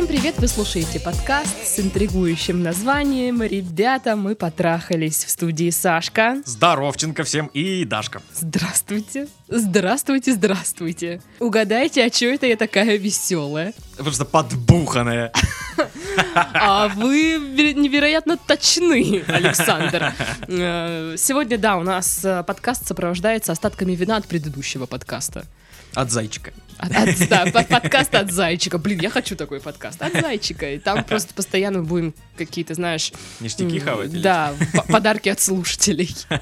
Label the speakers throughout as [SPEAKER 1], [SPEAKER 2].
[SPEAKER 1] Всем привет! Вы слушаете подкаст с интригующим названием «Ребята, мы потрахались» в студии Сашка.
[SPEAKER 2] Здоровченко всем и Дашка.
[SPEAKER 1] Здравствуйте! Здравствуйте, здравствуйте! Угадайте, а чё это я такая веселая?
[SPEAKER 2] Просто подбуханная.
[SPEAKER 1] А вы веро- невероятно точны, Александр. Э, Сегодня, да, у нас э, подкаст сопровождается остатками вина от предыдущего подкаста.
[SPEAKER 2] От зайчика.
[SPEAKER 1] От- от- да, по- подкаст от зайчика. Блин, я хочу такой подкаст. От зайчика. И там просто постоянно будем какие-то, знаешь...
[SPEAKER 2] Ништяки хавать.
[SPEAKER 1] Да, по- подарки от слушателей.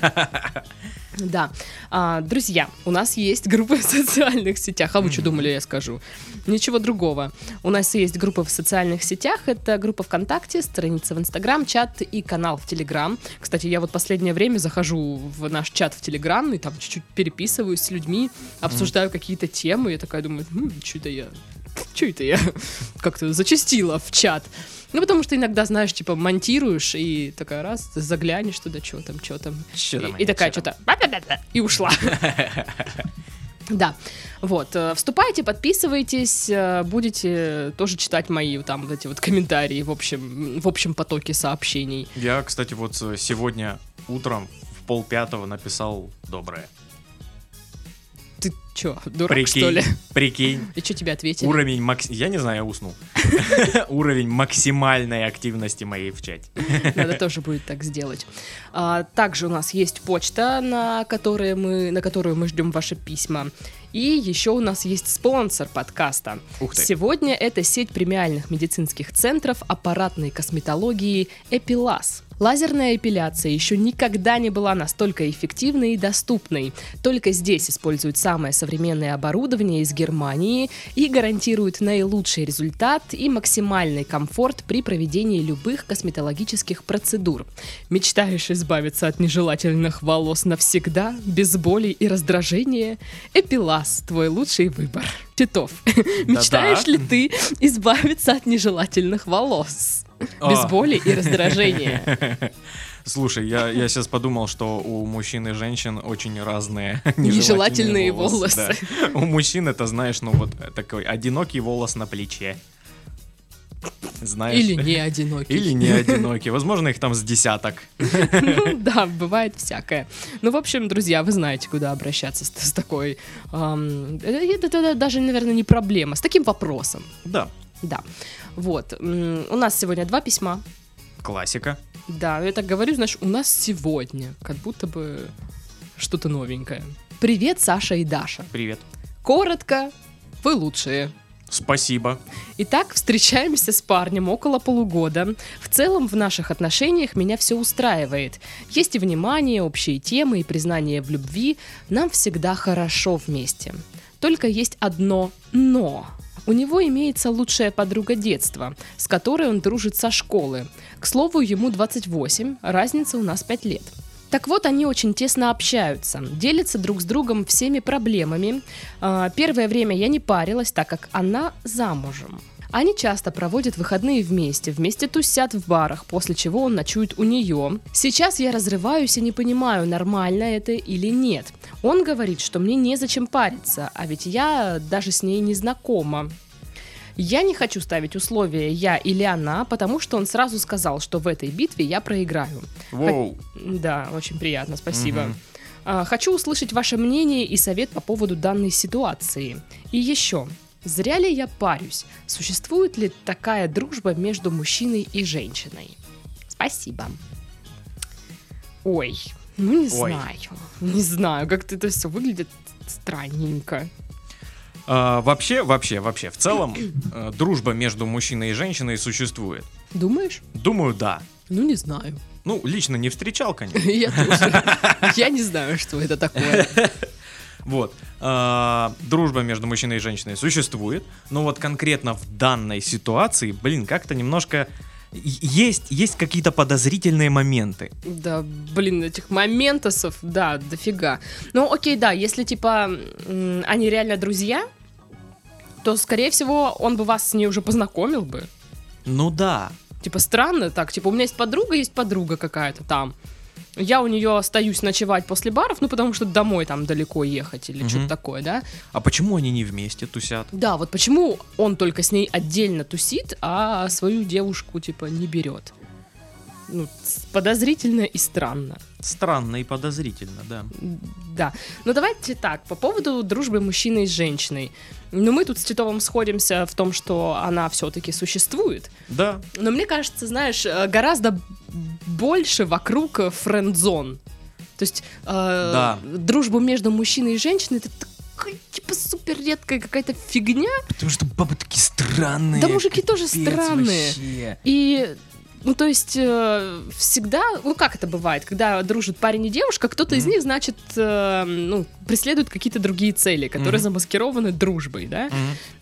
[SPEAKER 1] Да. А, друзья, у нас есть группа в социальных сетях. А вы что думали, я скажу? Ничего другого. У нас есть группа в социальных сетях. Это группа ВКонтакте, страница в Инстаграм, чат и канал в Телеграм. Кстати, я вот последнее время захожу в наш чат в Телеграм и там чуть-чуть переписываюсь с людьми, обсуждаю какие-то темы. Я такая думаю, что это я? Что это я? Как-то зачастила в чат. Ну, потому что иногда, знаешь, типа, монтируешь, и такая раз, заглянешь туда, что там, что там.
[SPEAKER 2] Чё там
[SPEAKER 1] И, и такая что-то... И ушла. Да, вот, э, вступайте, подписывайтесь, э, будете тоже читать мои там вот эти вот комментарии в общем, в общем потоке сообщений.
[SPEAKER 2] Я, кстати, вот э, сегодня утром в пол пятого написал доброе.
[SPEAKER 1] Чё, дурак, что ли?
[SPEAKER 2] прикинь.
[SPEAKER 1] И что тебе ответили?
[SPEAKER 2] Уровень макс... Я не знаю, я уснул. Уровень максимальной активности моей в чате.
[SPEAKER 1] Надо тоже будет так сделать. А, также у нас есть почта, на, которые мы, на которую мы ждем ваши письма. И еще у нас есть спонсор подкаста.
[SPEAKER 2] Ух ты.
[SPEAKER 1] Сегодня это сеть премиальных медицинских центров аппаратной косметологии Эпилас. Лазерная эпиляция еще никогда не была настолько эффективной и доступной. Только здесь используют самое современное оборудование из Германии и гарантируют наилучший результат и максимальный комфорт при проведении любых косметологических процедур. Мечтаешь избавиться от нежелательных волос навсегда, без боли и раздражения? Эпилас – твой лучший выбор. Титов, мечтаешь ли ты избавиться от нежелательных волос? Без
[SPEAKER 2] А.
[SPEAKER 1] боли и раздражения.
[SPEAKER 2] Слушай, я, я сейчас подумал, что у мужчин и женщин очень разные
[SPEAKER 1] Нежелательные волосы.
[SPEAKER 2] да. У мужчин это, знаешь, ну вот такой одинокий волос на плече. Знаешь?
[SPEAKER 1] Или не одинокий.
[SPEAKER 2] Или не одинокий. Возможно, их там с десяток.
[SPEAKER 1] Ну да, бывает всякое. Ну, в общем, друзья, вы знаете, куда обращаться с, с такой... ам, это, это даже, наверное, не проблема. С таким вопросом.
[SPEAKER 2] Да,
[SPEAKER 1] Да. Вот. У нас сегодня два письма.
[SPEAKER 2] классика.
[SPEAKER 1] Да, я так говорю, знаешь, у нас сегодня как будто бы что-то новенькое. Привет, Саша и Даша.
[SPEAKER 2] Привет.
[SPEAKER 1] Коротко, вы лучшие.
[SPEAKER 2] Спасибо.
[SPEAKER 1] Итак, встречаемся с парнем около полугода. В целом в наших отношениях меня все устраивает. Есть и внимание, общие темы и признание в любви. Нам всегда хорошо вместе. Только есть одно «но». У него имеется лучшая подруга детства, с которой он дружит со школы. К слову, ему 28, разница у нас 5 лет. Так вот, они очень тесно общаются, делятся друг с другом всеми проблемами. А, Первое время я не парилась, так как она замужем. Они часто проводят выходные вместе, вместе тусят в барах, после чего он ночует у нее. Сейчас я разрываюсь и не понимаю, нормально это или нет. Он говорит, что мне незачем париться, а ведь я даже с ней не знакома. Я не хочу ставить условия «я» или «она», потому что он сразу сказал, что в этой битве я проиграю.
[SPEAKER 2] Воу.
[SPEAKER 1] Да, очень приятно, спасибо. А, Хочу услышать ваше мнение и совет по поводу данной ситуации. И еще, зря ли я парюсь? Существует ли такая дружба между мужчиной и женщиной? Спасибо. Ой, ну не
[SPEAKER 2] Ой.
[SPEAKER 1] знаю. Не знаю, как-то это все выглядит странненько.
[SPEAKER 2] А, вообще, вообще, вообще, в целом, э, дружба между мужчиной и женщиной существует.
[SPEAKER 1] Думаешь?
[SPEAKER 2] Думаю, да.
[SPEAKER 1] Ну не знаю.
[SPEAKER 2] Ну, лично не встречал, конечно.
[SPEAKER 1] Я тоже. Я не знаю, что это такое.
[SPEAKER 2] Вот. А, дружба между мужчиной и женщиной существует, но вот конкретно в данной ситуации, блин, как-то немножко есть, есть какие-то подозрительные моменты.
[SPEAKER 1] Да, блин, этих моментосов, да, дофига. Ну, окей, да, если, типа, они реально друзья, то, скорее всего, он бы вас с ней уже познакомил бы.
[SPEAKER 2] Ну да.
[SPEAKER 1] Типа, странно так, типа, у меня есть подруга, есть подруга какая-то там. Я у нее остаюсь ночевать после баров, ну, потому что домой там далеко ехать или
[SPEAKER 2] Мгм.
[SPEAKER 1] что-то такое, да?
[SPEAKER 2] А почему они не вместе тусят?
[SPEAKER 1] Да, вот почему он только с ней отдельно тусит, а свою девушку, типа, не берет? Ну, подозрительно и странно.
[SPEAKER 2] Странно и подозрительно, да.
[SPEAKER 1] Да. Ну давайте так, по поводу дружбы мужчины с женщиной. Ну мы тут с Титовым сходимся в том, что она все-таки существует.
[SPEAKER 2] Да,
[SPEAKER 1] Но мне кажется, знаешь, э, гораздо больше вокруг френд-зон. То есть э,
[SPEAKER 2] Да.
[SPEAKER 1] дружба между мужчиной и женщиной это такая, типа супер редкая какая-то фигня.
[SPEAKER 2] потому что бабы такие странные.
[SPEAKER 1] Да мужики тоже странные.
[SPEAKER 2] вообще.
[SPEAKER 1] И ну, то есть, э, всегда, ну, как это бывает, когда дружит парень и девушка, кто-то из
[SPEAKER 2] Мгм.
[SPEAKER 1] них, значит, э, ну, преследует какие-то другие цели, которые
[SPEAKER 2] Мгм.
[SPEAKER 1] замаскированы дружбой, да?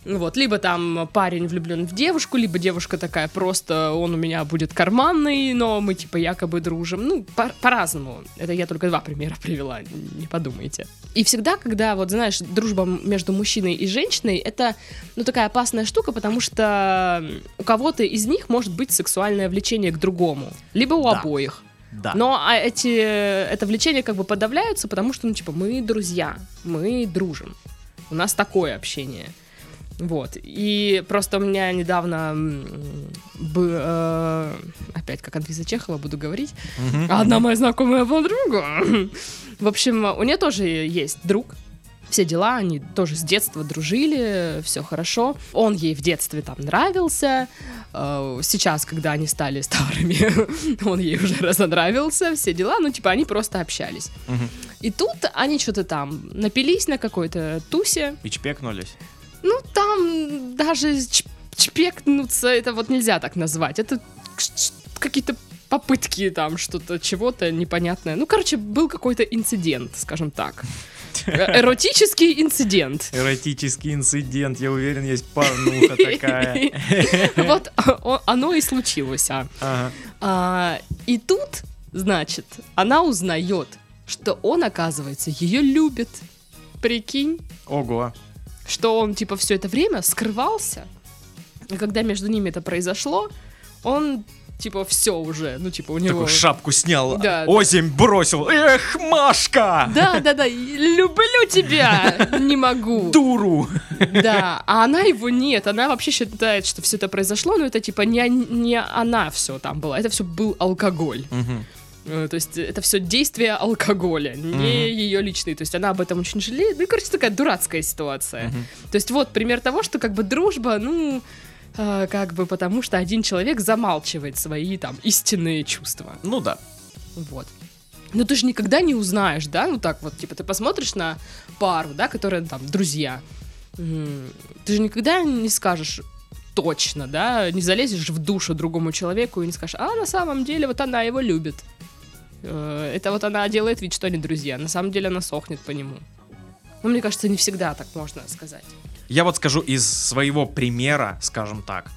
[SPEAKER 1] Ну Вот, либо там парень влюблен в девушку, либо девушка такая просто, он у меня будет карманный, но мы типа якобы дружим. Ну, по- по-разному. Это я только два примера привела, не подумайте. И всегда, когда, вот знаешь, дружба между мужчиной и женщиной, это, ну, такая опасная штука, потому что у кого-то из них может быть сексуальное влечение к другому, либо у
[SPEAKER 2] Да.
[SPEAKER 1] обоих.
[SPEAKER 2] Да.
[SPEAKER 1] Но а эти, это влечение как бы подавляются, потому что, ну, типа, мы друзья, мы дружим. У нас такое общение. Вот. И просто у меня недавно бы, э, опять как Анфиса Чехова буду говорить,
[SPEAKER 2] Мгм.
[SPEAKER 1] одна моя знакомая подруга. В общем, у нее тоже есть друг. Все дела, они тоже с детства дружили, все хорошо. Он ей в детстве там нравился. Э, Сейчас, когда они стали старыми, он ей уже разонравился, все дела. Ну, типа, они просто общались.
[SPEAKER 2] Мгм.
[SPEAKER 1] И тут они что-то там напились на какой-то тусе.
[SPEAKER 2] И чпекнулись.
[SPEAKER 1] Ну, там даже чпекнуться, это вот нельзя так назвать. Это какие-то попытки там что-то, чего-то непонятное. Ну, короче, был какой-то инцидент, скажем так. Эротический инцидент.
[SPEAKER 2] Эротический инцидент, я уверен, есть порнуха такая.
[SPEAKER 1] Вот оно и случилось. а. А, И тут, значит, она узнает, что он, оказывается, ее любит. Прикинь.
[SPEAKER 2] Ого.
[SPEAKER 1] что он, типа, все это время скрывался. И когда между ними это произошло, он, типа, все уже, ну, типа, у него...
[SPEAKER 2] Такую шапку снял,
[SPEAKER 1] Да,
[SPEAKER 2] озимь бросил. Эх, Машка!
[SPEAKER 1] Да, да, да, люблю тебя, не могу.
[SPEAKER 2] Дуру!
[SPEAKER 1] Да, а она его нет, она вообще считает, что все это произошло, но это, типа, не, не она все там была, это все был алкоголь. Э, То есть это все действие алкоголя, не
[SPEAKER 2] Мгм.
[SPEAKER 1] ее личный. То есть она об этом очень жалеет. Ну, короче, такая дурацкая ситуация.
[SPEAKER 2] Мгм.
[SPEAKER 1] То есть вот пример того, что как бы дружба, ну, э, как бы потому что один человек замалчивает свои там истинные чувства.
[SPEAKER 2] Ну да.
[SPEAKER 1] Вот. Но ты же никогда не узнаешь, да, ну так вот, типа, ты посмотришь на пару, да, которые там друзья, ты же никогда не скажешь точно, да, не залезешь в душу другому человеку и не скажешь, а на самом деле вот она его любит. Э, Это вот она делает вид, что они друзья, на самом деле она сохнет по нему. Ну, мне кажется, не всегда так можно сказать.
[SPEAKER 2] Я вот скажу из своего примера, скажем так.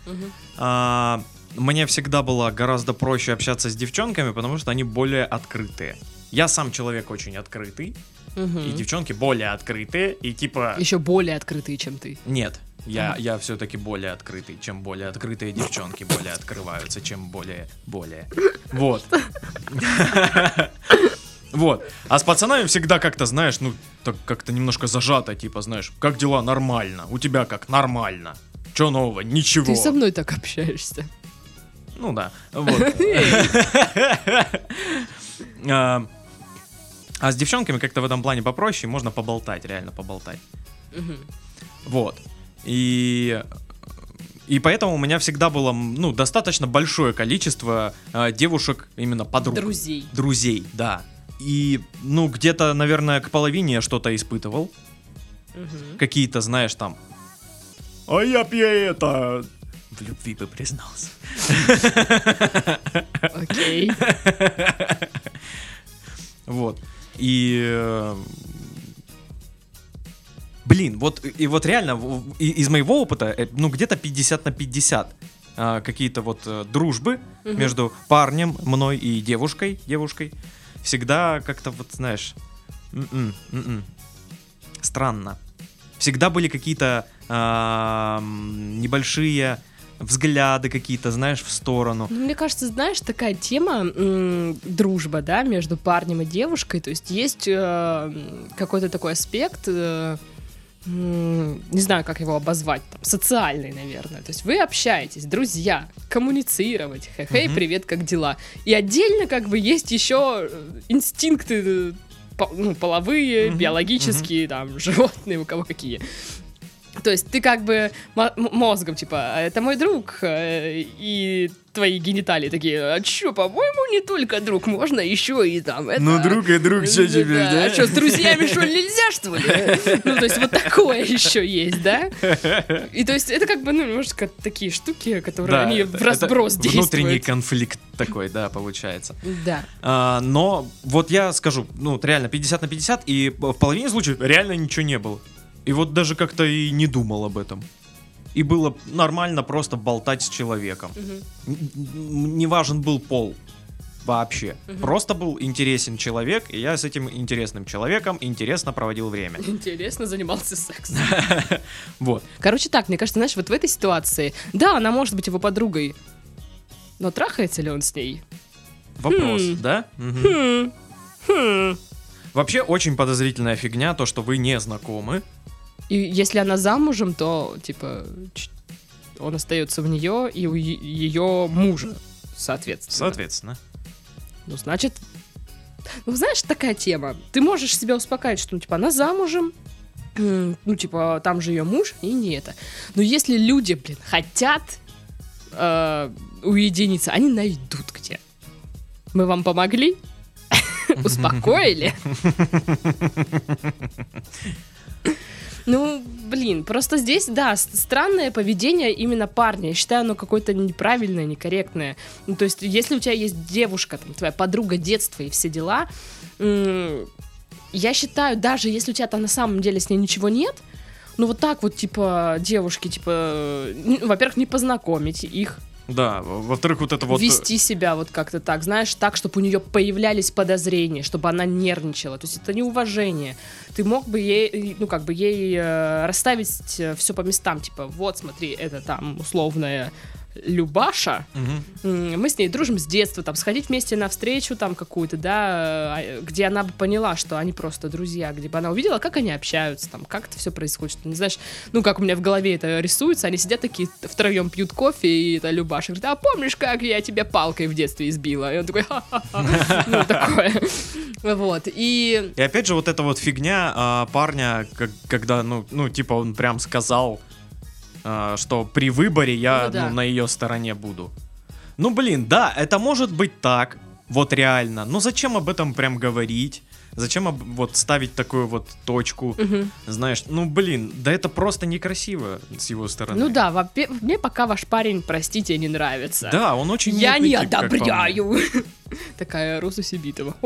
[SPEAKER 2] А, Мне всегда было гораздо проще общаться с девчонками, потому что они более открытые. Я сам человек очень открытый, и девчонки более открытые, и типа...
[SPEAKER 1] Еще более открытые, чем ты.
[SPEAKER 2] Нет, я, я все-таки более открытый. Чем более открытые девчонки более открываются, чем более... Более. Вот. Вот. А с пацанами всегда как-то, знаешь, ну, так как-то немножко зажато, типа, знаешь, как дела нормально? У тебя как нормально? Че нового? Ничего.
[SPEAKER 1] Ты со мной так общаешься.
[SPEAKER 2] Ну да, вот. А а с девчонками как-то в этом плане попроще, можно поболтать, реально поболтать. Вот. И и поэтому у меня всегда было, ну, достаточно большое количество э, девушек, именно подруг.
[SPEAKER 1] Друзей.
[SPEAKER 2] Друзей, да. И, ну, где-то, наверное, к половине я что-то испытывал.
[SPEAKER 1] Мгм.
[SPEAKER 2] Какие-то, знаешь, там... А я б я это... В любви бы признался.
[SPEAKER 1] Окей.
[SPEAKER 2] Вот. И... э, Блин, вот и вот реально из моего опыта, э, ну где-то 50 на 50 а, какие-то вот э, дружбы между парнем, мной и девушкой, девушкой, всегда как-то вот знаешь, м-м, м-м, странно. Всегда были какие-то небольшие взгляды какие-то, знаешь, в сторону.
[SPEAKER 1] Ну, мне кажется, знаешь, такая тема м, дружба, да, между парнем и девушкой. То есть есть э, какой-то такой аспект, э, не знаю, как его обозвать, там, социальный, наверное. То есть вы общаетесь, друзья, коммуницировать, хе-хей,
[SPEAKER 2] Мгм.
[SPEAKER 1] привет, как дела. И отдельно как бы есть еще э, инстинкты э, ну, половые,
[SPEAKER 2] Мгм,
[SPEAKER 1] биологические, там, животные, у кого какие. То есть ты как бы мозгом, типа, «А это мой друг, э, и твои гениталии такие, а чё, по-моему, не только друг, можно еще и там это...
[SPEAKER 2] Ну, друг и друг, что
[SPEAKER 1] Да,
[SPEAKER 2] теперь, да?
[SPEAKER 1] А что, с друзьями что ли нельзя, что ли? Ну, то есть вот такое еще есть, да? И то есть это как бы, ну, немножко такие штуки, которые
[SPEAKER 2] Да,
[SPEAKER 1] они в разброс
[SPEAKER 2] это Внутренний
[SPEAKER 1] действуют.
[SPEAKER 2] конфликт такой, да, получается.
[SPEAKER 1] Да.
[SPEAKER 2] А, но вот я скажу, ну, реально 50 на 50, и в половине случаев реально ничего не было. И вот даже как-то и не думал об этом. И было нормально просто болтать с человеком. Н- Не важен был пол вообще.
[SPEAKER 1] Мгм.
[SPEAKER 2] Просто был интересен человек, и я с этим интересным человеком интересно проводил время.
[SPEAKER 1] Интересно занимался сексом.
[SPEAKER 2] Вот.
[SPEAKER 1] Короче, так, мне кажется, знаешь, вот в этой ситуации, да, она может быть его подругой, но трахается ли он с ней?
[SPEAKER 2] Вопрос,
[SPEAKER 1] Хм.
[SPEAKER 2] да?
[SPEAKER 1] Хм. Хм.
[SPEAKER 2] Вообще очень подозрительная фигня, то, что вы не знакомы.
[SPEAKER 1] И если она замужем, то, типа, он остается в нее и у ее мужа, соответственно.
[SPEAKER 2] Соответственно.
[SPEAKER 1] Ну, значит, ну, знаешь, такая тема. Ты можешь себя успокаивать, что, ну, типа, она замужем, ну, типа, там же ее муж, и не это. Но если люди, блин, хотят э, уединиться, они найдут где. Мы вам помогли? Успокоили? Ну, блин, просто здесь, да, странное поведение именно парня. Я считаю, оно какое-то неправильное, некорректное. Ну, то есть, если у тебя есть девушка, там, твоя подруга детства и все дела, я считаю, даже если у тебя там на самом деле с ней ничего нет, ну вот так вот, типа, девушки, типа, во-первых, не познакомить их,
[SPEAKER 2] Да, во- во-вторых, вот это вот... э,
[SPEAKER 1] вести себя вот как-то так, знаешь, так, чтобы у нее появлялись подозрения, чтобы она нервничала. То есть это неуважение. Ты мог бы ей, ну как бы ей э, расставить все по местам, типа, вот смотри, это там условная Любаша. М, мы с ней дружим с детства, там, сходить вместе на встречу там какую-то, да, э, где она бы поняла, что они просто друзья, где бы она увидела, как они общаются, там, как это все происходит, что, не знаешь, ну, как у меня в голове это рисуется, они сидят такие втроем пьют кофе, и это Любаша говорит, а помнишь, как я тебя палкой в детстве избила? И он такой, ха-ха-ха, ну, такое, вот, и...
[SPEAKER 2] И опять же, вот эта вот фигня а, парня, когда, ну, ну, типа, он прям сказал, а, что при выборе я
[SPEAKER 1] Ну да.
[SPEAKER 2] ну, на ее стороне буду. Ну, блин, да, это может быть так, вот реально. Но зачем об этом прям говорить? Зачем об- вот ставить такую вот точку?
[SPEAKER 1] Мгм.
[SPEAKER 2] Знаешь, ну, блин, да это просто некрасиво с его стороны.
[SPEAKER 1] Ну да, во-пе- мне пока ваш парень, простите, не нравится.
[SPEAKER 2] Да, он очень
[SPEAKER 1] Я не
[SPEAKER 2] тип,
[SPEAKER 1] одобряю. Такая Руса Сибитова.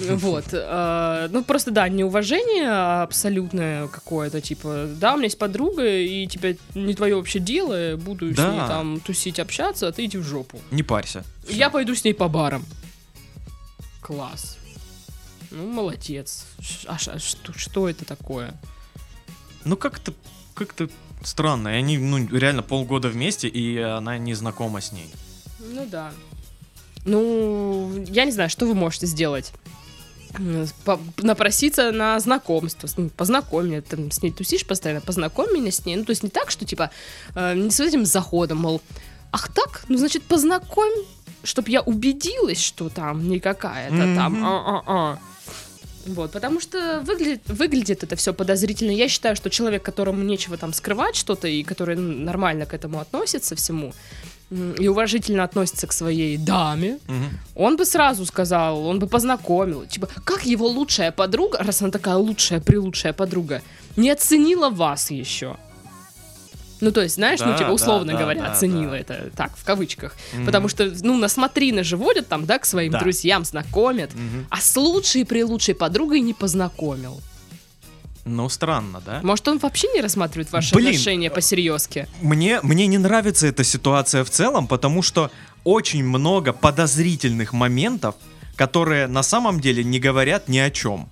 [SPEAKER 1] Вот. э, Ну, просто, да, неуважение абсолютное какое-то, типа, да, у меня есть подруга, и, типа, не твое вообще дело, буду с ней там тусить, общаться, а ты иди в жопу.
[SPEAKER 2] Не парься.
[SPEAKER 1] Я пойду с ней по барам. Класс. Ну, молодец. А, а что, что это такое?
[SPEAKER 2] Ну, как-то, как-то странно. И они, ну, реально полгода вместе, и она не знакома с ней.
[SPEAKER 1] Ну да. Ну, я не знаю, что вы можете сделать. По- напроситься на знакомство, ней, познакомь меня, там с ней тусишь постоянно, познакомь меня с ней. Ну, то есть не так, что, типа, э, не с этим заходом, мол, ах так, ну, значит, познакомь, чтобы я убедилась, что там не какая-то там,
[SPEAKER 2] Мгм.
[SPEAKER 1] а-а-а. Вот, потому что выглядит, выглядит это все подозрительно. Я считаю, что человек, которому нечего там скрывать что-то, и который нормально к этому относится всему, и уважительно относится к своей даме,
[SPEAKER 2] Мгм.
[SPEAKER 1] он бы сразу сказал, он бы познакомил. Типа, как его лучшая подруга, раз она такая лучшая, прилучшая подруга, не оценила вас еще? Ну, то есть, знаешь, ну,
[SPEAKER 2] Да,
[SPEAKER 1] типа,
[SPEAKER 2] да,
[SPEAKER 1] условно
[SPEAKER 2] да,
[SPEAKER 1] говоря,
[SPEAKER 2] да,
[SPEAKER 1] оценила
[SPEAKER 2] да.
[SPEAKER 1] это так, в кавычках.
[SPEAKER 2] Мгм.
[SPEAKER 1] Потому что, ну, на смотрины же водят там, да, к своим
[SPEAKER 2] Да.
[SPEAKER 1] друзьям, знакомят.
[SPEAKER 2] Мгм.
[SPEAKER 1] А с лучшей при лучшей подругой не познакомил.
[SPEAKER 2] Ну, странно, да?
[SPEAKER 1] Может, он вообще не рассматривает ваши
[SPEAKER 2] Блин.
[SPEAKER 1] отношения по-серьезки?
[SPEAKER 2] Мне, мне не нравится эта ситуация в целом, потому что очень много подозрительных моментов, которые на самом деле не говорят ни о чем.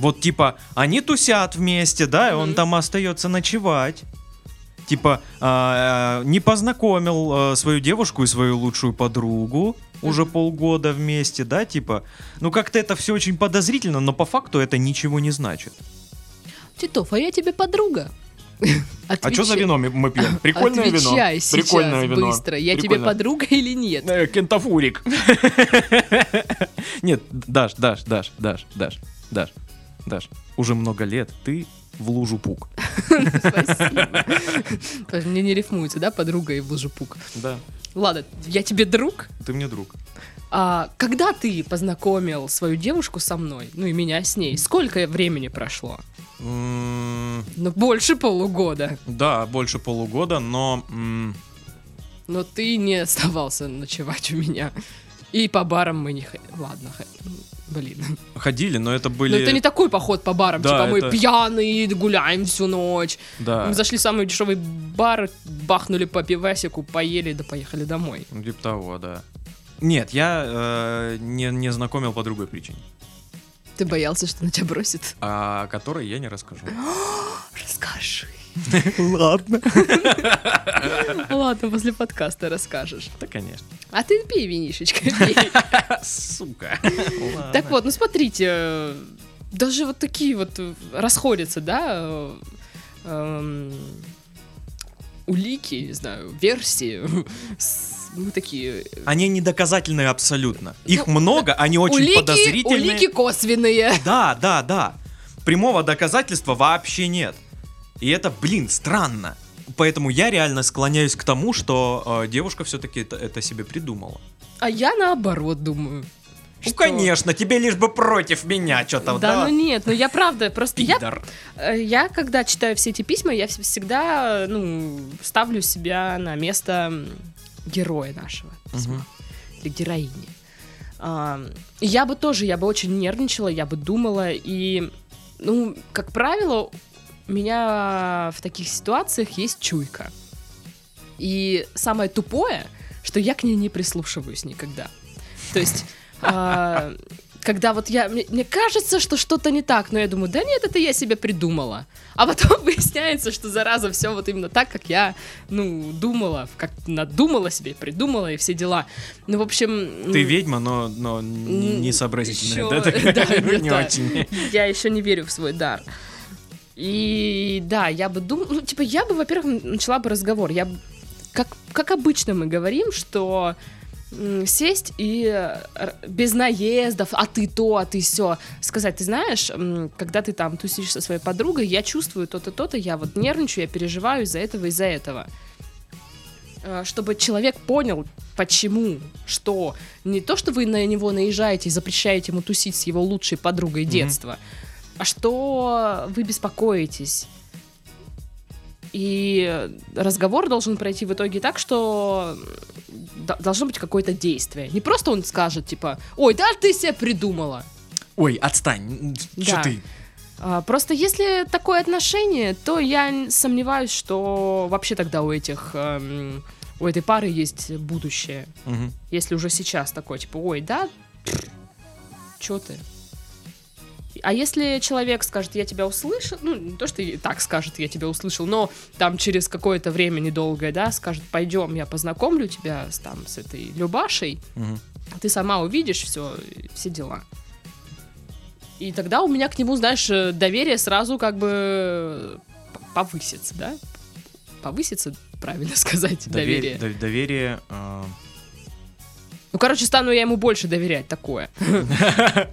[SPEAKER 2] Вот типа, они тусят вместе, да, и он там остается ночевать. Типа, а, не познакомил а, свою девушку и свою лучшую подругу уже полгода вместе, да, типа, ну как-то это все очень подозрительно, но по факту это ничего не значит.
[SPEAKER 1] Титов, а я тебе подруга.
[SPEAKER 2] А что за вино мы- пьем? Прикольное вино.
[SPEAKER 1] Отвечай сейчас
[SPEAKER 2] Прикольное вино.
[SPEAKER 1] быстро. Я тебе
[SPEAKER 2] Прикольно.
[SPEAKER 1] подруга или нет?
[SPEAKER 2] Э, Кентафурик. Нет, Даш, Даш, Даш, Даш, Даш, Даш, Даш. Уже много лет ты в лужу пук.
[SPEAKER 1] Спасибо. Мне не рифмуется, да, подруга и лужепук.
[SPEAKER 2] Да,
[SPEAKER 1] Ладно, я тебе друг.
[SPEAKER 2] ты мне друг.
[SPEAKER 1] А когда ты познакомил свою девушку со мной, ну и меня с ней, сколько времени прошло? Ну, больше полугода.
[SPEAKER 2] Да, больше полугода, но
[SPEAKER 1] Но ты не оставался ночевать у меня. И по барам мы не ходили. Ладно, блин.
[SPEAKER 2] ходили, но это
[SPEAKER 1] Но
[SPEAKER 2] были...
[SPEAKER 1] это не такой поход по барам,
[SPEAKER 2] Да,
[SPEAKER 1] типа мы
[SPEAKER 2] это-
[SPEAKER 1] пьяные, гуляем всю ночь.
[SPEAKER 2] Да,
[SPEAKER 1] Мы зашли в самый дешевый бар, бахнули по пивасику, поели, да поехали домой.
[SPEAKER 2] ну, типа того, да. Нет, я э, не, не знакомил по другой причине,
[SPEAKER 1] Ты боялся, что на тебя бросит?
[SPEAKER 2] о которой я не расскажу.
[SPEAKER 1] Расскажи.
[SPEAKER 2] Ладно.
[SPEAKER 1] Ладно, после подкаста расскажешь.
[SPEAKER 2] Да, конечно.
[SPEAKER 1] А ты пей винишечка, пей.
[SPEAKER 2] Сука.
[SPEAKER 1] Так вот, ну смотрите, даже вот такие вот расходятся, да, эм, улики, не знаю, версии. Мы такие... э,
[SPEAKER 2] Они не доказательные абсолютно. Их
[SPEAKER 1] Ну,
[SPEAKER 2] много, они очень
[SPEAKER 1] улики,
[SPEAKER 2] подозрительные.
[SPEAKER 1] улики косвенные.
[SPEAKER 2] Да, да, да. Прямого доказательства вообще нет. И это, блин, странно. Поэтому я реально склоняюсь к тому, что э, девушка все-таки это, это себе придумала.
[SPEAKER 1] А я наоборот думаю.
[SPEAKER 2] Ну,
[SPEAKER 1] что-
[SPEAKER 2] конечно, тебе лишь бы против меня что-то,
[SPEAKER 1] Да, ну нет, ну я правда, просто я,
[SPEAKER 2] Пидор.
[SPEAKER 1] э, я когда читаю все эти письма, я вс- всегда, ну, ставлю себя на место героя нашего письма.
[SPEAKER 2] Мгм.
[SPEAKER 1] или героини. А, я бы тоже, я бы очень нервничала, я бы думала, и, ну, как правило, у меня в таких ситуациях есть чуйка. И самое тупое, что я к ней не прислушиваюсь никогда. То есть, а, когда вот я, мне, мне кажется, что что-то не так, но я думаю, да нет, это я себе придумала. А потом выясняется, что зараза все вот именно так, как я, ну, думала, как надумала себе, придумала и все дела. Ну, в общем...
[SPEAKER 2] Ты ведьма, но, но не, сообразительная,
[SPEAKER 1] ещё-
[SPEAKER 2] да? такая?
[SPEAKER 1] да,
[SPEAKER 2] не очень.
[SPEAKER 1] Я еще не верю в свой дар. И да, я бы думала, ну, типа, я бы, во-первых, начала бы разговор. Я как, как обычно мы говорим, что сесть и э, без наездов, а ты то, а ты все, сказать, ты знаешь, когда ты там тусишь со своей подругой, я чувствую то-то, то-то, я вот нервничаю, я переживаю из-за этого, из-за этого. Э, Чтобы человек понял, почему, что не то, что вы на него наезжаете и запрещаете ему тусить с его лучшей подругой детства, а что вы беспокоитесь. И разговор должен пройти в итоге так, что должно быть какое-то действие. Не просто он скажет, типа, ой, да ты себе придумала.
[SPEAKER 2] Ой, отстань, что
[SPEAKER 1] Да.
[SPEAKER 2] ты?
[SPEAKER 1] А, Просто если такое отношение, то я сомневаюсь, что вообще тогда у этих эм, у этой пары есть будущее.
[SPEAKER 2] Мгм.
[SPEAKER 1] Если уже сейчас такой, типа, ой, да, чё ты? А если человек скажет, я тебя услышал, ну, не то, что так скажет, я тебя услышал, но там через какое-то время недолгое, да, скажет, пойдем, я познакомлю тебя с, там, с этой Любашей,
[SPEAKER 2] Мгм.
[SPEAKER 1] ты сама увидишь все, все дела. И тогда у меня к нему, знаешь, э, доверие сразу как бы повысится, да? Повысится, правильно сказать, доверие.
[SPEAKER 2] Доверие. Доверие. а,
[SPEAKER 1] Ну, короче, стану я ему больше доверять, такое.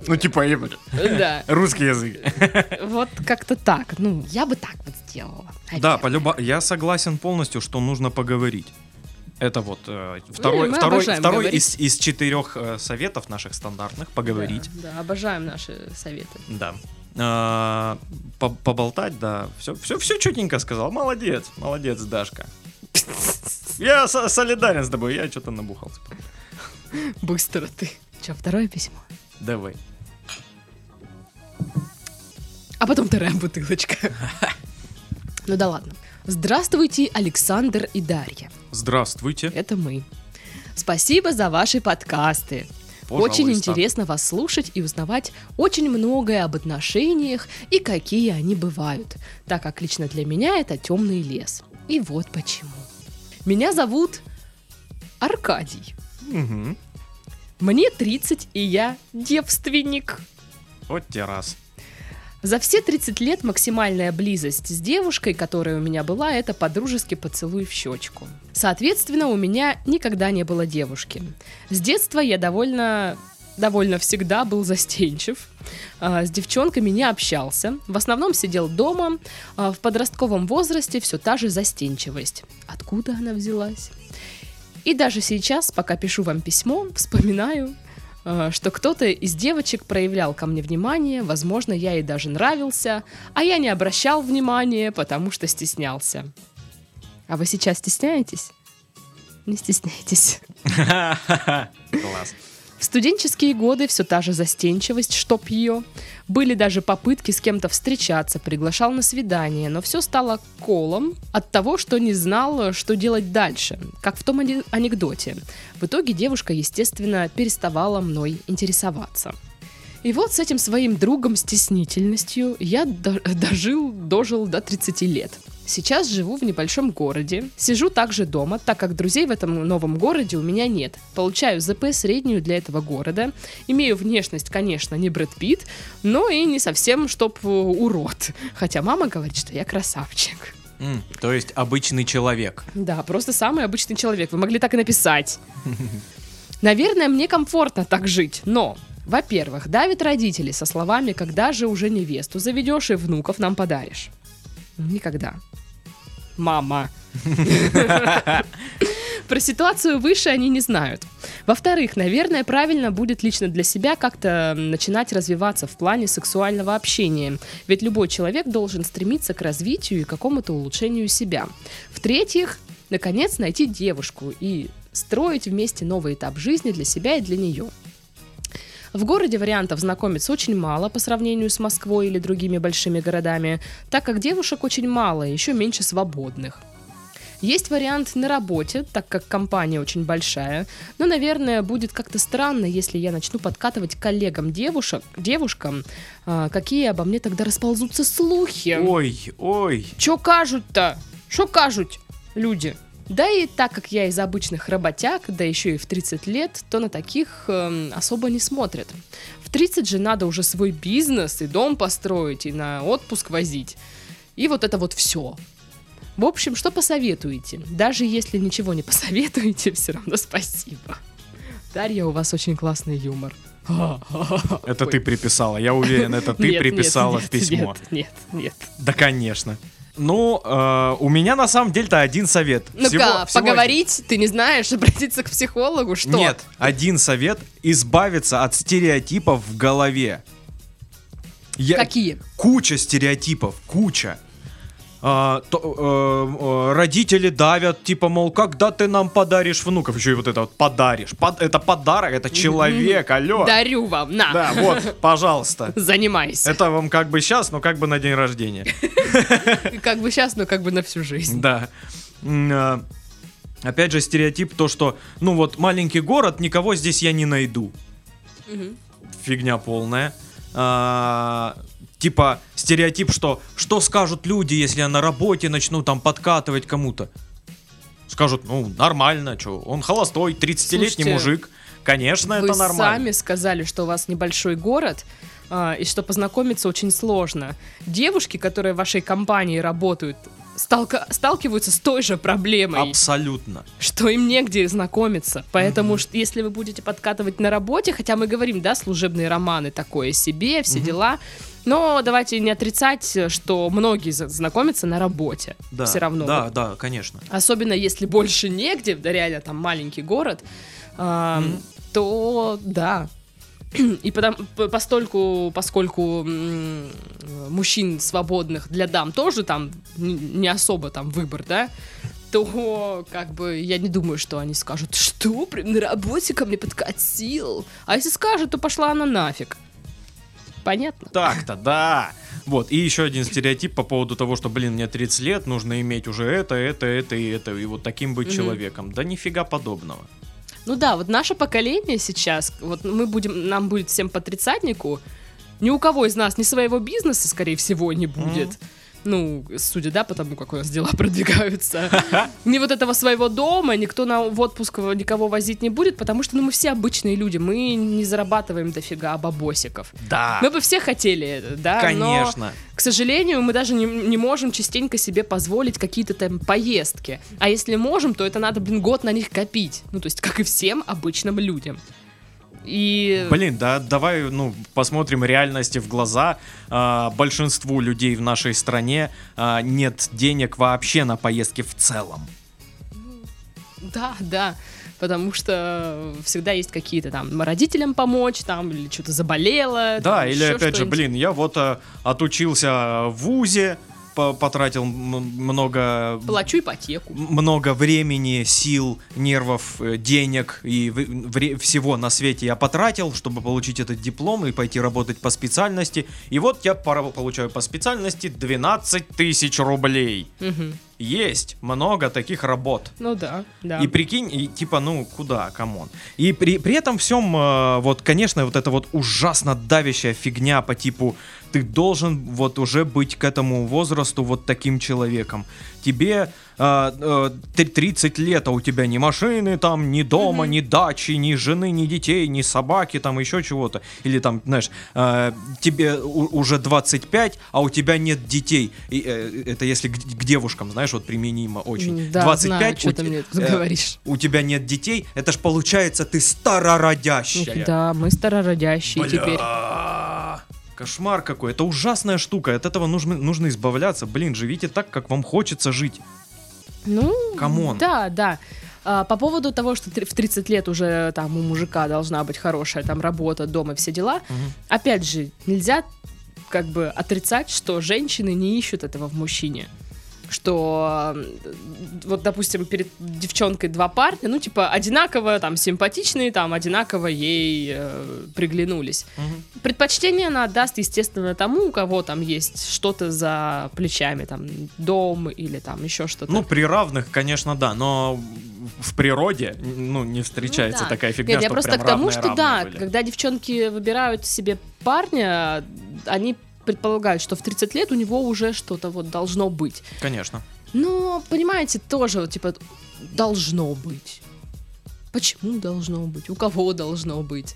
[SPEAKER 2] Ну, типа,
[SPEAKER 1] Да.
[SPEAKER 2] русский язык.
[SPEAKER 1] Вот как-то так. Ну, я бы так вот сделала.
[SPEAKER 2] Да, полюба... я согласен полностью, что нужно поговорить. Это вот э, второй,
[SPEAKER 1] Ну,
[SPEAKER 2] второй, второй
[SPEAKER 1] говорить.
[SPEAKER 2] из, из четырех э, советов наших стандартных поговорить.
[SPEAKER 1] Да, да, обожаем наши советы.
[SPEAKER 2] Да. А, по- поболтать, да. Все, все, все четенько сказал. Молодец, молодец, Дашка. Я со- солидарен с тобой, я что-то набухался.
[SPEAKER 1] Быстро ты. Че, второе письмо?
[SPEAKER 2] Давай.
[SPEAKER 1] А потом вторая бутылочка. Ну да ладно. Здравствуйте, Александр и Дарья.
[SPEAKER 2] Здравствуйте.
[SPEAKER 1] Это мы. Спасибо за ваши подкасты. Очень
[SPEAKER 2] Пожалуйста.
[SPEAKER 1] интересно вас слушать и узнавать очень многое об отношениях и какие они бывают, так как лично для меня это темный лес. И вот почему. Меня зовут Аркадий.
[SPEAKER 2] Мгм.
[SPEAKER 1] Мне 30, и я девственник.
[SPEAKER 2] Вот те раз.
[SPEAKER 1] За все 30 лет максимальная близость с девушкой, которая у меня была, это подружеский поцелуй в щечку. Соответственно, у меня никогда не было девушки. С детства я довольно довольно всегда был застенчив. А, С девчонками не общался. В основном сидел дома. А, В подростковом возрасте все та же застенчивость. Откуда она взялась? И даже сейчас, пока пишу вам письмо, вспоминаю, э, что кто-то из девочек проявлял ко мне внимание, возможно, я ей даже нравился, а я не обращал внимания, потому что стеснялся. А вы сейчас стесняетесь? Не стесняйтесь.
[SPEAKER 2] Класс.
[SPEAKER 1] В студенческие годы все та же застенчивость, чтоб ее. Были даже попытки с кем-то встречаться, приглашал на свидание, но все стало колом от того, что не знал, что делать дальше, как в том ане- анекдоте. В итоге девушка, естественно, переставала мной интересоваться. И вот с этим своим другом стеснительностью я до- дожил, дожил до 30 лет. Сейчас живу в небольшом городе. Сижу также дома, так как друзей в этом новом городе у меня нет. Получаю ЗП среднюю для этого города. Имею внешность, конечно, не Брэд Питт, но и не совсем чтоб э, урод. Хотя мама говорит, что я красавчик.
[SPEAKER 2] М, То есть обычный человек.
[SPEAKER 1] Да, просто самый обычный человек. Вы могли так и написать. Наверное, мне комфортно так жить, но, во-первых, давит родители со словами, когда же уже невесту заведешь и внуков нам подаришь. Никогда. Мама. Про ситуацию выше они не знают. Во-вторых, наверное, правильно будет лично для себя как-то начинать развиваться в плане сексуального общения. Ведь любой человек должен стремиться к развитию и какому-то улучшению себя. В-третьих, наконец найти девушку и строить вместе новый этап жизни для себя и для нее. В городе вариантов знакомиться очень мало по сравнению с Москвой или другими большими городами, так как девушек очень мало, и еще меньше свободных. Есть вариант на работе, так как компания очень большая, но, наверное, будет как-то странно, если я начну подкатывать коллегам девушек, девушкам, а, какие обо мне тогда расползутся слухи.
[SPEAKER 2] Ой, ой.
[SPEAKER 1] Чё кажут-то? Что кажут люди? Да и так как я из обычных работяг, да еще и в 30 лет, то на таких эм, особо не смотрят. В 30 же надо уже свой бизнес и дом построить, и на отпуск возить. И вот это вот все. В общем, что посоветуете? Даже если ничего не посоветуете, все равно спасибо. Дарья, у вас очень классный юмор.
[SPEAKER 2] Это
[SPEAKER 1] Ой.
[SPEAKER 2] ты приписала. Я уверен, это ты
[SPEAKER 1] Нет,
[SPEAKER 2] приписала
[SPEAKER 1] нет,
[SPEAKER 2] в письмо.
[SPEAKER 1] Нет, нет, нет.
[SPEAKER 2] Да, конечно. Ну, э, у меня на самом деле-то один совет.
[SPEAKER 1] Ну-ка,
[SPEAKER 2] Всего- всего
[SPEAKER 1] поговорить, ты не знаешь, обратиться к психологу, что?
[SPEAKER 2] один. Нет, один совет избавиться от стереотипов в голове. Я-
[SPEAKER 1] Какие?
[SPEAKER 2] Куча стереотипов, куча. А, то, э, э, родители давят, типа, мол, когда ты нам подаришь внуков? Еще и вот это вот подаришь. Под- это подарок, это человек, алло.
[SPEAKER 1] Дарю вам, на,
[SPEAKER 2] Да, вот, пожалуйста.
[SPEAKER 1] занимайся.
[SPEAKER 2] Это вам как бы сейчас, но как бы на день рождения.
[SPEAKER 1] Как бы сейчас, но как бы на всю жизнь.
[SPEAKER 2] Да. А, Опять же, стереотип то, что, ну вот, маленький город, никого здесь я не найду. Фигня полная. А, типа, стереотип, что что скажут люди, если я на работе начну там подкатывать кому-то? Скажут, ну, нормально, что, он холостой, 30-летний
[SPEAKER 1] Слушайте,
[SPEAKER 2] мужик. Конечно,
[SPEAKER 1] Вы
[SPEAKER 2] это нормально.
[SPEAKER 1] сами сказали, что у вас небольшой город, а, и что познакомиться очень сложно. Девушки, которые в вашей компании работают, сталка- сталкиваются с той же проблемой,
[SPEAKER 2] Абсолютно.
[SPEAKER 1] что им негде знакомиться. Поэтому, что если вы будете подкатывать на работе, хотя мы говорим, да, служебные романы такое себе, все дела, но давайте не отрицать, что многие знакомятся на работе.
[SPEAKER 2] Да,
[SPEAKER 1] Все равно.
[SPEAKER 2] Да, да, конечно.
[SPEAKER 1] Особенно если больше негде, да реально там маленький город, а, то да. И потому, по- постольку, поскольку мужчин свободных для дам тоже там не особо там выбор, да, то как бы я не думаю, что они скажут, что прям на работе ко мне подкатил. А если скажут, то пошла она нафиг. Понятно?
[SPEAKER 2] Так-то, да. Вот, и еще один стереотип по поводу того, что, блин, мне 30 лет, нужно иметь уже это, это, это и это, и вот таким быть человеком. Да нифига подобного.
[SPEAKER 1] Ну да, вот наше поколение сейчас, вот мы будем, нам будет всем по тридцатнику, ни у кого из нас ни своего бизнеса, скорее всего, не будет. Ну, судя, да, потому как у нас дела продвигаются. Ни вот этого своего дома, никто на в отпуск никого возить не будет, потому что, ну, мы все обычные люди, мы не зарабатываем дофига бабосиков.
[SPEAKER 2] Да.
[SPEAKER 1] Мы бы все хотели да,
[SPEAKER 2] Конечно.
[SPEAKER 1] но, к сожалению, мы даже не, не можем частенько себе позволить какие-то там поездки. А если можем, то это надо, блин, год на них копить. Ну, то есть, как и всем обычным людям. И...
[SPEAKER 2] Блин, да, давай, ну, посмотрим реальности в глаза. А, большинству людей в нашей стране а, нет денег вообще на поездки в целом.
[SPEAKER 1] Да, да. Потому что всегда есть какие-то там родителям помочь, там, или что-то заболело.
[SPEAKER 2] Да,
[SPEAKER 1] там,
[SPEAKER 2] или опять же, блин, я вот а, отучился в ВУЗе, потратил много
[SPEAKER 1] Плачу ипотеку.
[SPEAKER 2] много времени, сил, нервов, э, денег и всего на свете я потратил, чтобы получить этот диплом и пойти работать по специальности. И вот я получаю по специальности 12 тысяч рублей.
[SPEAKER 1] Мгм.
[SPEAKER 2] Есть много таких работ.
[SPEAKER 1] Ну да, да.
[SPEAKER 2] И прикинь, и типа, ну куда, come on. И при, при этом всем, э, вот, конечно, вот эта вот ужасно давящая фигня по типу, ты должен вот уже быть к этому возрасту вот таким человеком. Тебе э, э, ты 30 лет, а у тебя ни машины там, ни дома, ни дачи, ни жены, ни детей, ни собаки, там еще чего-то. Или там, знаешь, э, тебе у- уже 25, а у тебя нет детей. И, э, это если к, к девушкам, знаешь, вот применимо очень.
[SPEAKER 1] Да,
[SPEAKER 2] 25
[SPEAKER 1] знаю, что
[SPEAKER 2] у
[SPEAKER 1] ты мне
[SPEAKER 2] э,
[SPEAKER 1] говоришь.
[SPEAKER 2] у тебя нет детей, это ж получается ты старородящая.
[SPEAKER 1] Да, мы старородящие теперь.
[SPEAKER 2] Кошмар какой, это ужасная штука, от этого нужно, нужно избавляться. Блин, живите так, как вам хочется жить.
[SPEAKER 1] Ну,
[SPEAKER 2] Come on.
[SPEAKER 1] да, да. А, по поводу того, что в 30 лет уже там у мужика должна быть хорошая там работа, дом и все дела,
[SPEAKER 2] Мгм.
[SPEAKER 1] опять же, нельзя как бы отрицать, что женщины не ищут этого в мужчине. Что вот, допустим, перед девчонкой два парня, ну, типа, одинаково там симпатичные, там, одинаково ей э, приглянулись.
[SPEAKER 2] Мгм.
[SPEAKER 1] Предпочтение она отдаст, естественно, тому, у кого там есть что-то за плечами, там, дом или там еще что-то.
[SPEAKER 2] Ну, при равных, конечно, да, но в природе, ну, не встречается
[SPEAKER 1] Ну да.
[SPEAKER 2] такая фигня,
[SPEAKER 1] Нет, я
[SPEAKER 2] что
[SPEAKER 1] просто
[SPEAKER 2] прям
[SPEAKER 1] к тому,
[SPEAKER 2] равные-
[SPEAKER 1] что да,
[SPEAKER 2] равные были.
[SPEAKER 1] когда девчонки выбирают себе парня, они предполагают, что в 30 лет у него уже что-то вот должно быть.
[SPEAKER 2] Конечно.
[SPEAKER 1] Но, понимаете, тоже вот, типа должно быть. Почему должно быть? У кого должно быть?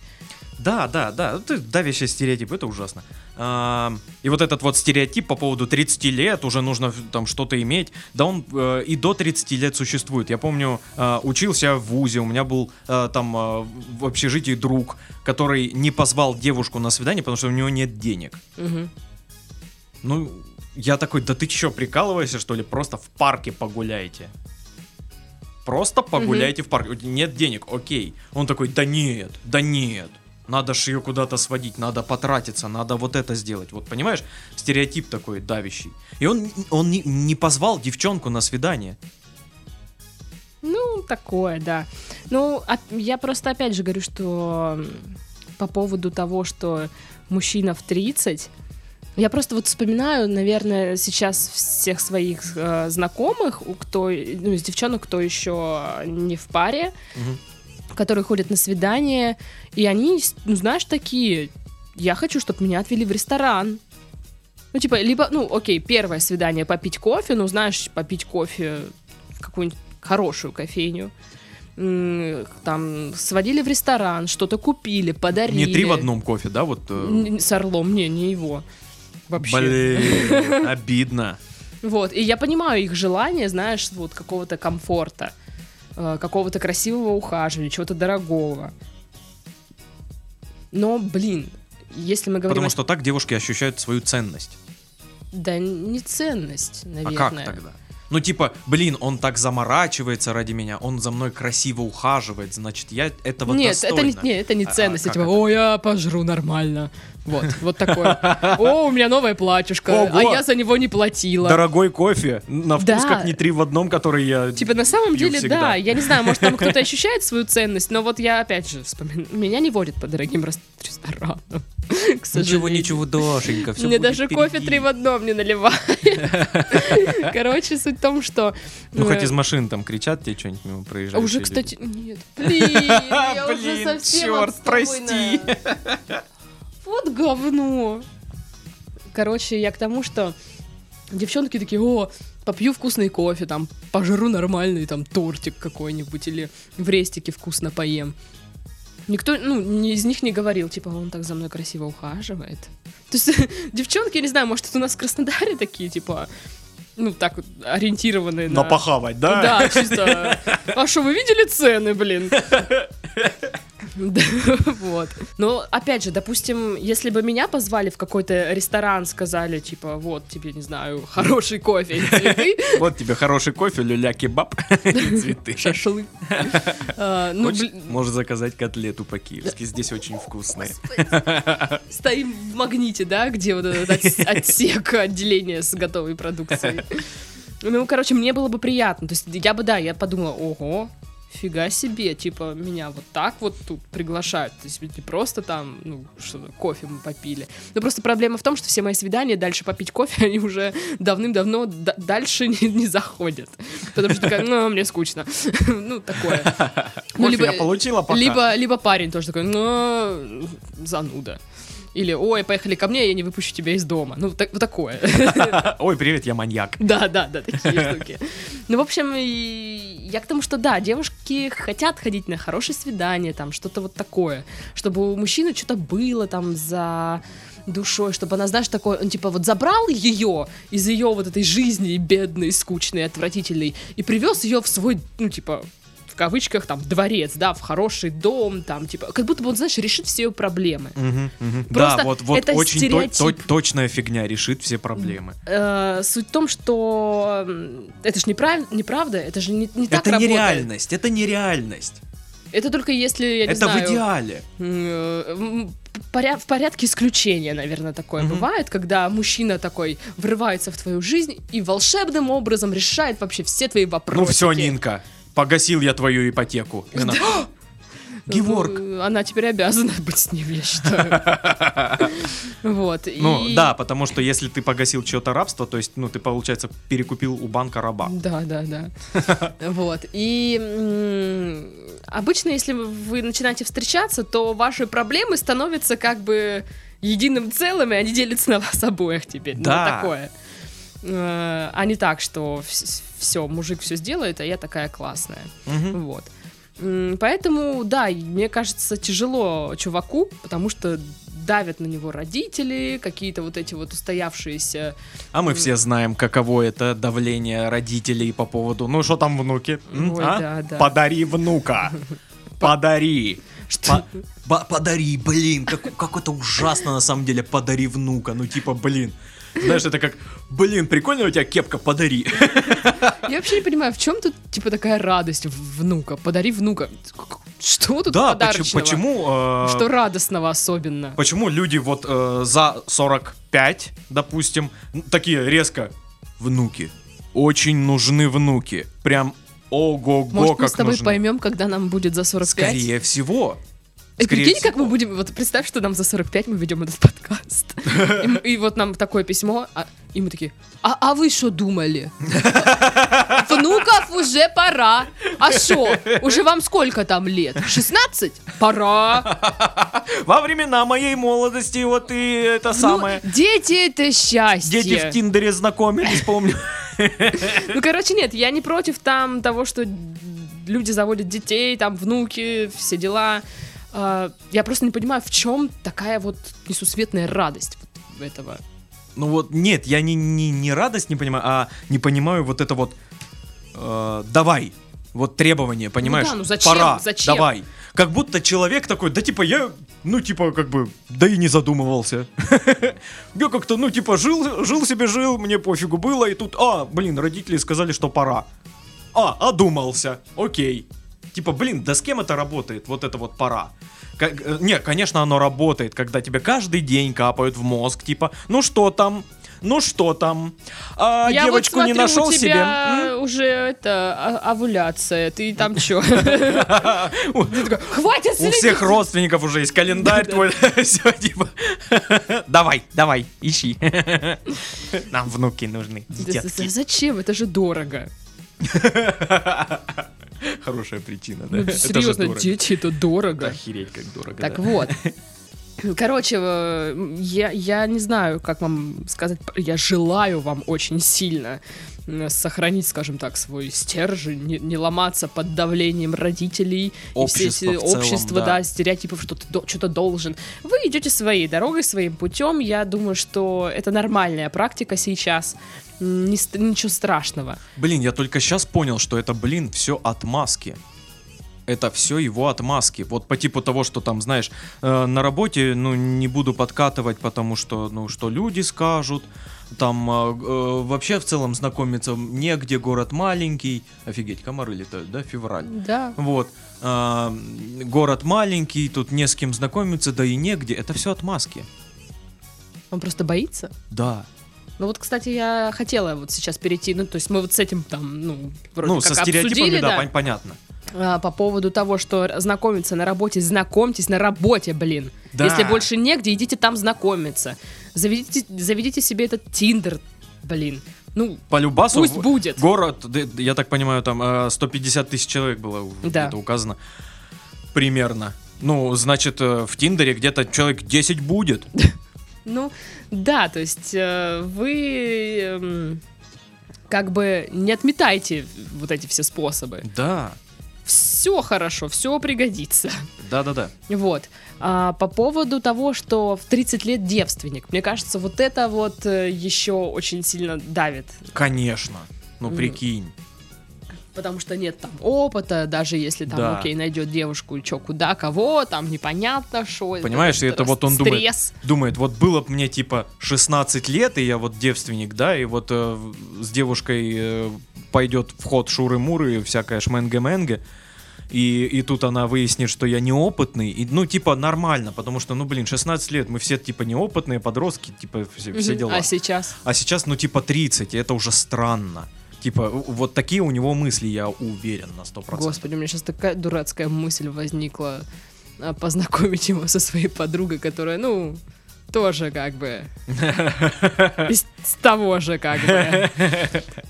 [SPEAKER 2] Да, да, да, это давящий стереотип, это ужасно. А, и вот этот вот стереотип по поводу 30 лет, уже нужно там что-то иметь, да он э, и до 30 лет существует. Я помню, э, учился в ВУЗе, у меня был э, там э, в общежитии друг, который не позвал девушку на свидание, потому что у него нет денег.
[SPEAKER 1] Мгм.
[SPEAKER 2] Ну, я такой, да ты чё, прикалываешься, что ли? Просто в парке погуляйте. Просто погуляйте в парке. Нет денег, окей. Он такой, да нет, да нет. Надо ж ее куда-то сводить, надо потратиться, надо вот это сделать. Вот понимаешь, стереотип такой давящий. И он, он не, не позвал девчонку на свидание.
[SPEAKER 1] Ну, такое, да. Ну, а- я просто опять же говорю, что по поводу того, что мужчина в 30, я просто вот вспоминаю, наверное, сейчас всех своих э, знакомых, у кто, ну, из девчонок, кто еще не в паре,
[SPEAKER 2] Мгм.
[SPEAKER 1] Которые ходят на свидание, и они, ну, знаешь, такие, я хочу, чтобы меня отвели в ресторан. Ну, типа, либо, ну, окей, первое свидание попить кофе, ну, знаешь, попить кофе в какую-нибудь хорошую кофейню. Там сводили в ресторан, что-то купили, подарили.
[SPEAKER 2] Не три в одном кофе, да? Вот. э,
[SPEAKER 1] С Орлом, не, не его. Вообще.
[SPEAKER 2] Блин, обидно.
[SPEAKER 1] Вот, и я понимаю их желание, знаешь, вот какого-то комфорта, э, какого-то красивого ухаживания, чего-то дорогого. Но, блин, если мы говорим
[SPEAKER 2] Потому что так девушки ощущают свою ценность.
[SPEAKER 1] Да не ценность,
[SPEAKER 2] А
[SPEAKER 1] наверное.
[SPEAKER 2] как тогда? Ну, типа, блин, он так заморачивается ради меня, он за мной красиво ухаживает, значит, я этого
[SPEAKER 1] Нет, это
[SPEAKER 2] достойна.
[SPEAKER 1] не, не, это не
[SPEAKER 2] А- а
[SPEAKER 1] ценность.
[SPEAKER 2] как
[SPEAKER 1] типа,
[SPEAKER 2] это?
[SPEAKER 1] о, я пожру нормально. Вот, вот такое. О, у меня новое платьюшко, а
[SPEAKER 2] Ого!
[SPEAKER 1] я за него не платила.
[SPEAKER 2] Дорогой кофе, на вкус
[SPEAKER 1] Да.
[SPEAKER 2] как не три в одном, который я...
[SPEAKER 1] Типа, на самом
[SPEAKER 2] пью
[SPEAKER 1] деле,
[SPEAKER 2] всегда.
[SPEAKER 1] да, я не знаю, может, там кто-то ощущает свою ценность, но вот я, опять же, вспоминаю, меня не водят по дорогим рес- ресторанам, к сожалению.
[SPEAKER 2] Дашенька,
[SPEAKER 1] Мне даже кофе три в одном не наливают. Короче, суть в том, что...
[SPEAKER 2] Ну,
[SPEAKER 1] э,
[SPEAKER 2] хоть из машин там кричат тебе что-нибудь мимо
[SPEAKER 1] а
[SPEAKER 2] проезжаешь.
[SPEAKER 1] Уже, кстати, нет. Блин, я уже совсем
[SPEAKER 2] чёрт, прости.
[SPEAKER 1] Вот говно. Короче, я к тому, что девчонки такие, о, попью вкусный кофе, там, пожру нормальный там тортик какой-нибудь или в рестике вкусно поем. Никто, ну, ни из них не говорил, типа, он так за мной красиво ухаживает. То есть девчонки, я не знаю, может, это у нас в Краснодаре такие, типа, ну, так вот, ориентированные на...
[SPEAKER 2] Напахавать, да?
[SPEAKER 1] Да, чисто. А что, вы видели цены, блин? Да, Вот. Но, опять же, допустим, если бы меня позвали в какой-то ресторан, сказали, типа, вот тебе, не знаю, хороший кофе и цветы,
[SPEAKER 2] Вот тебе хороший кофе, люля-кебаб и цветы.
[SPEAKER 1] шашлык. А, Ну,
[SPEAKER 2] Можешь заказать котлету по-киевски, здесь очень вкусные.
[SPEAKER 1] стоим в магните, да, где вот этот отс- отсек отделения с готовой продукцией. Ну, короче, мне было бы приятно. То есть я бы, да, я подумала, ого, фига себе, типа, меня вот так вот тут приглашают. То есть не просто там, ну, что кофе мы попили. Но просто проблема в том, что все мои свидания дальше попить кофе, они уже давным-давно д- дальше не, не заходят. Потому что такая, ну, мне скучно. Ну, такое. Ну,
[SPEAKER 2] Кофе я получила пока.
[SPEAKER 1] либо, либо парень тоже такой, ну, зануда. Или, ой, поехали ко мне, я не выпущу тебя из дома. Ну, так, вот такое.
[SPEAKER 2] Ой, привет, я маньяк.
[SPEAKER 1] Да, да, да, такие штуки. Ну, в общем, я к тому, что да, девушки хотят ходить на хорошее свидание, там, что-то вот такое, чтобы у мужчины что-то было там за душой, чтобы она, знаешь, такой, он типа вот забрал ее из ее вот этой жизни бедной, скучной, отвратительной и привез ее в свой, ну, типа, в кавычках, там, дворец, да, в хороший дом, там, типа, как будто бы он, знаешь, решит все ее проблемы.
[SPEAKER 2] Мгм, мгм.
[SPEAKER 1] Просто
[SPEAKER 2] Да, вот, вот
[SPEAKER 1] это
[SPEAKER 2] очень то- то-
[SPEAKER 1] стереотип.
[SPEAKER 2] точная фигня решит все проблемы.
[SPEAKER 1] Э, суть в том, что это же неправ... неправда, это же не, не так
[SPEAKER 2] Это
[SPEAKER 1] работает.
[SPEAKER 2] нереальность, это нереальность.
[SPEAKER 1] Это только если, я не
[SPEAKER 2] Это в
[SPEAKER 1] знаю,
[SPEAKER 2] идеале.
[SPEAKER 1] м, м, поря- в порядке исключения, наверное, такое
[SPEAKER 2] Мгм.
[SPEAKER 1] бывает, когда мужчина такой врывается в твою жизнь и волшебным образом решает вообще все твои вопросы.
[SPEAKER 2] Ну все, Нинка, погасил я твою ипотеку. И она, «А, Геворг.
[SPEAKER 1] Ну, Она теперь обязана быть с ним, я считаю. Вот.
[SPEAKER 2] Ну да, потому что если ты погасил чье-то рабство, то есть, ну ты, получается, перекупил у банка раба.
[SPEAKER 1] Да, да, да. Вот. И обычно, если вы начинаете встречаться, то ваши проблемы становятся как бы единым целым, и они делятся на вас обоих теперь. Ну,
[SPEAKER 2] Да.
[SPEAKER 1] такое. Э, А не так, что все, мужик все сделает, а я такая классная.
[SPEAKER 2] Мгм.
[SPEAKER 1] Вот. Поэтому, да, мне кажется, тяжело чуваку, потому что давят на него родители, какие-то вот эти вот устоявшиеся
[SPEAKER 2] А мы все знаем, каково это давление родителей по поводу, ну что там внуки? М,
[SPEAKER 1] Ой,
[SPEAKER 2] а?
[SPEAKER 1] да, да.
[SPEAKER 2] Подари внука. Подари.
[SPEAKER 1] Что?
[SPEAKER 2] По- по- подари, блин, как, как это ужасно на самом деле, подари внука, ну типа, блин. Знаешь, это как, блин, прикольно у тебя кепка, подари.
[SPEAKER 1] Я вообще не понимаю, в чем тут, типа, такая радость внука? Подари внука. Что тут
[SPEAKER 2] Да,
[SPEAKER 1] подарочного?
[SPEAKER 2] почему, э,
[SPEAKER 1] Что радостного особенно?
[SPEAKER 2] почему люди вот э, за 45, допустим, такие резко, внуки, очень нужны внуки, прям ого-го,
[SPEAKER 1] Может, мы
[SPEAKER 2] как
[SPEAKER 1] с тобой
[SPEAKER 2] нужны.
[SPEAKER 1] поймем, когда нам будет за 45?
[SPEAKER 2] Скорее всего.
[SPEAKER 1] И
[SPEAKER 2] скорее
[SPEAKER 1] прикинь, как
[SPEAKER 2] всего.
[SPEAKER 1] мы будем... Вот представь, что нам за 45 мы ведем этот подкаст. И, вот нам такое письмо, а- и мы такие, а, а вы что думали? Внуков уже пора. А что? Уже вам сколько там лет? 16? Пора.
[SPEAKER 2] Во времена моей молодости вот и это самое.
[SPEAKER 1] Ну, дети это счастье.
[SPEAKER 2] Дети в Тиндере знакомились, помню.
[SPEAKER 1] Ну, короче, нет, я не против там того, что люди заводят детей, там внуки, все дела. А, Я просто не понимаю, в чем такая вот несусветная радость вот этого.
[SPEAKER 2] Ну вот, нет, я не, не, не радость не понимаю, а не понимаю вот это вот э, давай, вот требование, понимаешь?
[SPEAKER 1] да, ну зачем?
[SPEAKER 2] Пора,
[SPEAKER 1] Зачем?
[SPEAKER 2] давай. Как будто человек такой, да типа я, ну типа как бы, да и не задумывался. Я как-то, ну типа жил, жил себе, жил, мне пофигу было, и тут, а, блин, родители сказали, что пора. А, одумался, окей. Типа, блин, да с кем это работает, вот это вот пора? Как- э, не, конечно, оно работает, когда тебе каждый день капают в мозг, типа, ну что там, ну что там, а,
[SPEAKER 1] Я вот
[SPEAKER 2] девочку не
[SPEAKER 1] смотрю,
[SPEAKER 2] нашел
[SPEAKER 1] у
[SPEAKER 2] себе.
[SPEAKER 1] тебя
[SPEAKER 2] М?
[SPEAKER 1] уже это а- овуляция, ты там?
[SPEAKER 2] У
[SPEAKER 1] Хватит
[SPEAKER 2] у всех родственников уже есть календарь твой, все, типа, давай, давай, ищи. Нам внуки нужны.
[SPEAKER 1] Зачем? Это же дорого.
[SPEAKER 2] Хорошая причина, да?
[SPEAKER 1] Ну, серьезно, дети это дорого.
[SPEAKER 2] Охереть, как дорого,
[SPEAKER 1] Так
[SPEAKER 2] да.
[SPEAKER 1] вот. Короче, э, я, я не знаю, как вам сказать, я желаю вам очень сильно сохранить, скажем так, свой стержень, не, не ломаться под давлением родителей, и все
[SPEAKER 2] Общество
[SPEAKER 1] эти
[SPEAKER 2] целом,
[SPEAKER 1] общества,
[SPEAKER 2] да.
[SPEAKER 1] да. стереотипов, что ты до- что-то должен. Вы идете своей дорогой, своим путем. Я думаю, что это нормальная практика сейчас. Не ничего страшного.
[SPEAKER 2] Блин, я только сейчас понял, что это, блин, все отмазки. Это все его отмазки. Вот по типу того, что там, знаешь, э, на работе, ну, не буду подкатывать, потому что, ну, что люди скажут. Там э, э, вообще в целом знакомиться негде, город маленький. Офигеть, комары летают, да, февраль.
[SPEAKER 1] Да.
[SPEAKER 2] Вот. А, город маленький, тут не с кем знакомиться, да и негде. Это все отмазки.
[SPEAKER 1] Он просто боится.
[SPEAKER 2] Да.
[SPEAKER 1] Ну вот, кстати, я хотела вот сейчас перейти, ну то есть мы вот с этим там, ну, вроде
[SPEAKER 2] ну,
[SPEAKER 1] как
[SPEAKER 2] со стереотипами,
[SPEAKER 1] обсудили,
[SPEAKER 2] да,
[SPEAKER 1] да,
[SPEAKER 2] пон- понятно.
[SPEAKER 1] А, по поводу того, что знакомиться на работе, знакомьтесь на работе, блин.
[SPEAKER 2] Да.
[SPEAKER 1] Если больше негде, идите там знакомиться. Заведите, заведите себе этот Тиндер, блин. Ну,
[SPEAKER 2] По любасу
[SPEAKER 1] Пусть будет.
[SPEAKER 2] Город, я так понимаю, там э, 150 тысяч человек было
[SPEAKER 1] Да.
[SPEAKER 2] где-то указано. Примерно. Ну, значит, э, в Тиндере где-то человек 10 будет.
[SPEAKER 1] ну, да, то есть э, вы эм, как бы не отметайте вот эти все способы.
[SPEAKER 2] Да.
[SPEAKER 1] Все хорошо, все пригодится.
[SPEAKER 2] Да-да-да.
[SPEAKER 1] Вот. А по поводу того, что в 30 лет девственник, мне кажется, вот это вот э, еще очень сильно давит.
[SPEAKER 2] Конечно. Ну, прикинь.
[SPEAKER 1] Потому что нет там опыта, даже если там,
[SPEAKER 2] Да.
[SPEAKER 1] окей, найдет девушку, и чё, куда, кого, там непонятно, что.
[SPEAKER 2] Понимаешь, и это вот он думает,
[SPEAKER 1] стресс.
[SPEAKER 2] думает, вот было бы мне типа 16 лет, и я вот девственник, да, и вот э, с девушкой э, пойдет в ход шуры-муры, всякая шменге-менге, и, и тут она выяснит, что я неопытный, и, ну, типа, нормально, потому что, ну, блин, 16 лет, мы все, типа, неопытные подростки, типа, все, все дела.
[SPEAKER 1] А сейчас?
[SPEAKER 2] А сейчас, ну, типа, 30, и это уже странно. Типа, вот такие у него мысли, я уверен на 100%.
[SPEAKER 1] Господи, у меня сейчас такая дурацкая мысль возникла а, познакомить его со своей подругой, которая, ну, тоже как бы из с того же как бы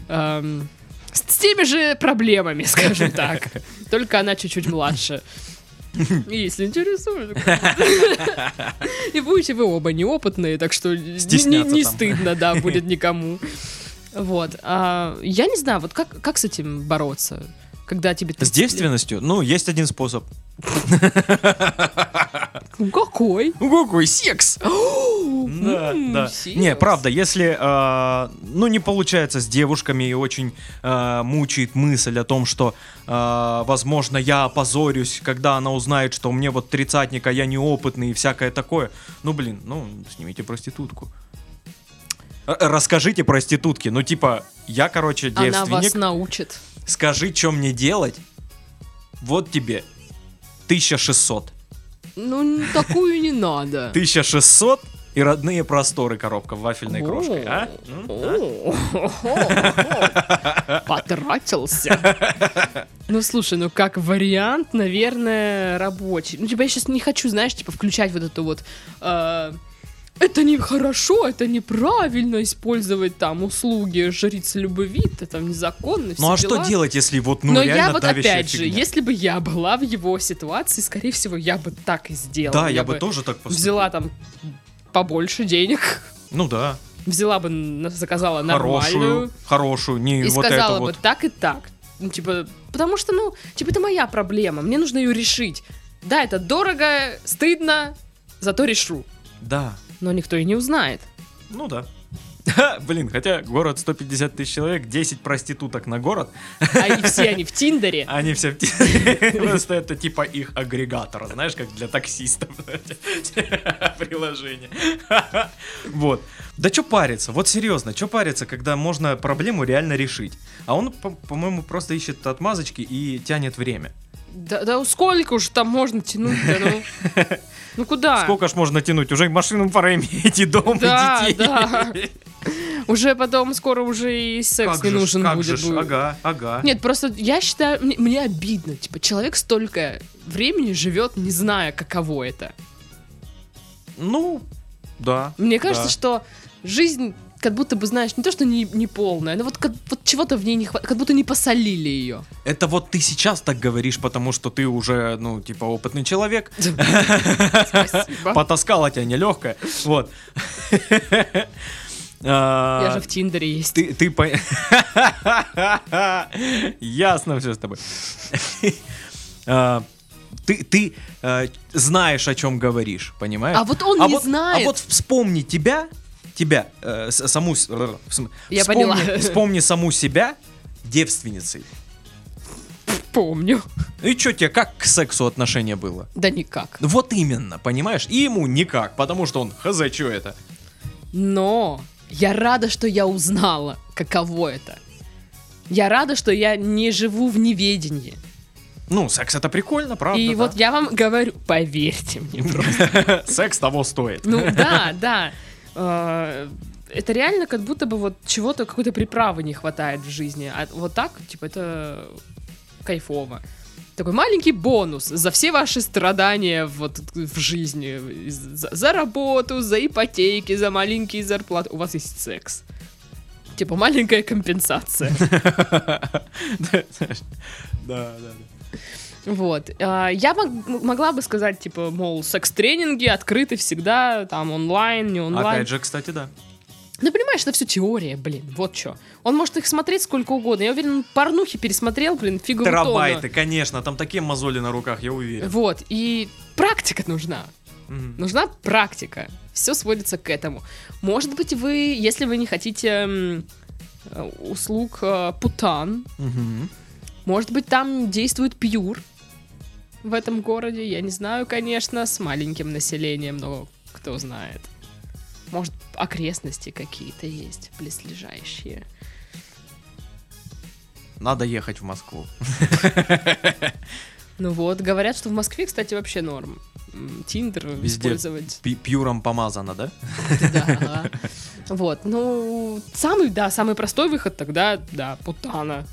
[SPEAKER 1] эм, с, с теми же проблемами, скажем так. Только она чуть-чуть младше. Если интересует. И будете вы оба неопытные, так что не- стыдно, да, будет никому. Вот. А, я не знаю, вот как, как с этим бороться? Когда тебе
[SPEAKER 2] С
[SPEAKER 1] 30 лет?
[SPEAKER 2] девственностью, ну, есть один способ.
[SPEAKER 1] Какой?
[SPEAKER 2] Ну, какой секс? Да, да. Не, правда, если, э, ну, не получается с девушками и очень э, мучает мысль о том, что, э, возможно, я опозорюсь, когда она узнает, что мне вот тридцатник, а я неопытный и всякое такое. Ну, блин, ну, снимите проститутку. Э, Расскажите проститутке, ну, типа, я, короче,
[SPEAKER 1] Она
[SPEAKER 2] девственник,
[SPEAKER 1] вас научит.
[SPEAKER 2] скажи, что мне делать, вот тебе 1600.
[SPEAKER 1] Ну, такую не надо.
[SPEAKER 2] 1600 и родные просторы коробка вафельной крошкой, а?
[SPEAKER 1] Потратился. Ну, слушай, ну как вариант, наверное, рабочий. Ну, типа, я сейчас не хочу, знаешь, типа, включать вот эту вот... это нехорошо, это неправильно использовать там услуги жриц любви, это там незаконно.
[SPEAKER 2] Ну а
[SPEAKER 1] все
[SPEAKER 2] что
[SPEAKER 1] дела.
[SPEAKER 2] делать, если вот, ну,
[SPEAKER 1] Но
[SPEAKER 2] реально
[SPEAKER 1] я вот опять же,
[SPEAKER 2] фигня?
[SPEAKER 1] если бы я была в его ситуации, скорее всего, я бы так и сделала.
[SPEAKER 2] Да, я, бы тоже так поступил.
[SPEAKER 1] взяла там побольше денег,
[SPEAKER 2] Ну да,
[SPEAKER 1] взяла бы, заказала нормальную
[SPEAKER 2] хорошую, хорошую, не
[SPEAKER 1] и
[SPEAKER 2] вот
[SPEAKER 1] сказала
[SPEAKER 2] это
[SPEAKER 1] бы
[SPEAKER 2] вот.
[SPEAKER 1] так и так. Ну, типа, потому что, ну, типа, это моя проблема, мне нужно ее решить. Да, это дорого, стыдно, зато решу.
[SPEAKER 2] Да,
[SPEAKER 1] Но никто и не узнает.
[SPEAKER 2] ну да. Ха, Блин, хотя город 150 тысяч человек, 10 проституток на город,
[SPEAKER 1] А и все они в Тиндере.
[SPEAKER 2] они все в те- Просто это типа их агрегатор, знаешь, как для таксистов приложение. Вот. Да что париться? Вот серьезно, что париться, когда можно проблему реально решить? А он, по- по-моему, просто ищет отмазочки и тянет время.
[SPEAKER 1] Да, да сколько уж там можно тянуть-то, ну? Ну куда?
[SPEAKER 2] Сколько ж можно тянуть? Уже машину пора иметь и дом,
[SPEAKER 1] Да,
[SPEAKER 2] и детей.
[SPEAKER 1] да. Уже потом скоро уже и секс
[SPEAKER 2] Как
[SPEAKER 1] не
[SPEAKER 2] же
[SPEAKER 1] нужен
[SPEAKER 2] как
[SPEAKER 1] будет.
[SPEAKER 2] же. Ага, ага.
[SPEAKER 1] Нет, просто я считаю, мне, мне обидно. Типа, человек столько времени живет, не зная, каково это.
[SPEAKER 2] Ну, да.
[SPEAKER 1] Мне кажется,
[SPEAKER 2] да.
[SPEAKER 1] что жизнь как будто бы, знаешь, не то, что не, не полная, но вот, как, вот чего-то в ней не хватает, как будто не посолили ее.
[SPEAKER 2] Это вот ты сейчас так говоришь, потому что ты уже, ну, типа, опытный человек.
[SPEAKER 1] Спасибо.
[SPEAKER 2] Потаскала тебя нелегкая. Вот. А,
[SPEAKER 1] Я же в Тиндере есть.
[SPEAKER 2] Ты, ты по... Ясно все с тобой. А, Ты, ты э, знаешь, о чем говоришь, понимаешь?
[SPEAKER 1] А вот он не знает.
[SPEAKER 2] А вот вспомни тебя, тебя, э, саму... см-
[SPEAKER 1] Я
[SPEAKER 2] вспомни,
[SPEAKER 1] поняла.
[SPEAKER 2] Вспомни саму себя девственницей.
[SPEAKER 1] Помню.
[SPEAKER 2] И что тебе, как к сексу отношение было?
[SPEAKER 1] Да никак.
[SPEAKER 2] Вот именно, понимаешь? И ему никак, потому что он, хз, что это?
[SPEAKER 1] Но я рада, что я узнала, каково это. Я рада, что я не живу в неведении.
[SPEAKER 2] Ну, секс это прикольно, правда?
[SPEAKER 1] И
[SPEAKER 2] да.
[SPEAKER 1] вот я вам говорю, поверьте мне просто.
[SPEAKER 2] Секс того стоит.
[SPEAKER 1] Ну да, да. Э, Это реально как будто бы вот чего-то, какой-то приправы не хватает в жизни. А вот так, типа, это кайфово. Такой маленький бонус за все ваши страдания вот в жизни. За, за работу, за ипотеки, за маленькие зарплаты. У вас есть секс. Типа маленькая компенсация.
[SPEAKER 2] Да, да, да.
[SPEAKER 1] Вот. А, Я мог- могла бы сказать, типа, мол, секс-тренинги открыты всегда, там, онлайн, не онлайн.
[SPEAKER 2] Опять же, кстати, да.
[SPEAKER 1] Ну, понимаешь, это все теория, блин, вот что. Он может их смотреть сколько угодно. Я уверен, он порнухи пересмотрел, блин, фигу
[SPEAKER 2] Терабайты, конечно, там такие мозоли на руках, я уверен.
[SPEAKER 1] Вот, и практика нужна.
[SPEAKER 2] Мгм.
[SPEAKER 1] Нужна практика. Все сводится к этому. Может быть, вы, если вы не хотите э, услуг э, путан,
[SPEAKER 2] Мгм.
[SPEAKER 1] может быть, там действует пьюр в этом городе. Я не знаю, конечно, с маленьким населением, но кто знает. Может, окрестности какие-то есть, близлежащие.
[SPEAKER 2] Надо ехать в Москву.
[SPEAKER 1] Ну вот, говорят, что в Москве, кстати, вообще норм. Тиндер
[SPEAKER 2] Везде.
[SPEAKER 1] использовать.
[SPEAKER 2] Пи- Пьюром помазано, да?
[SPEAKER 1] Да. Вот, ну, самый, да, самый простой выход тогда, да, путана.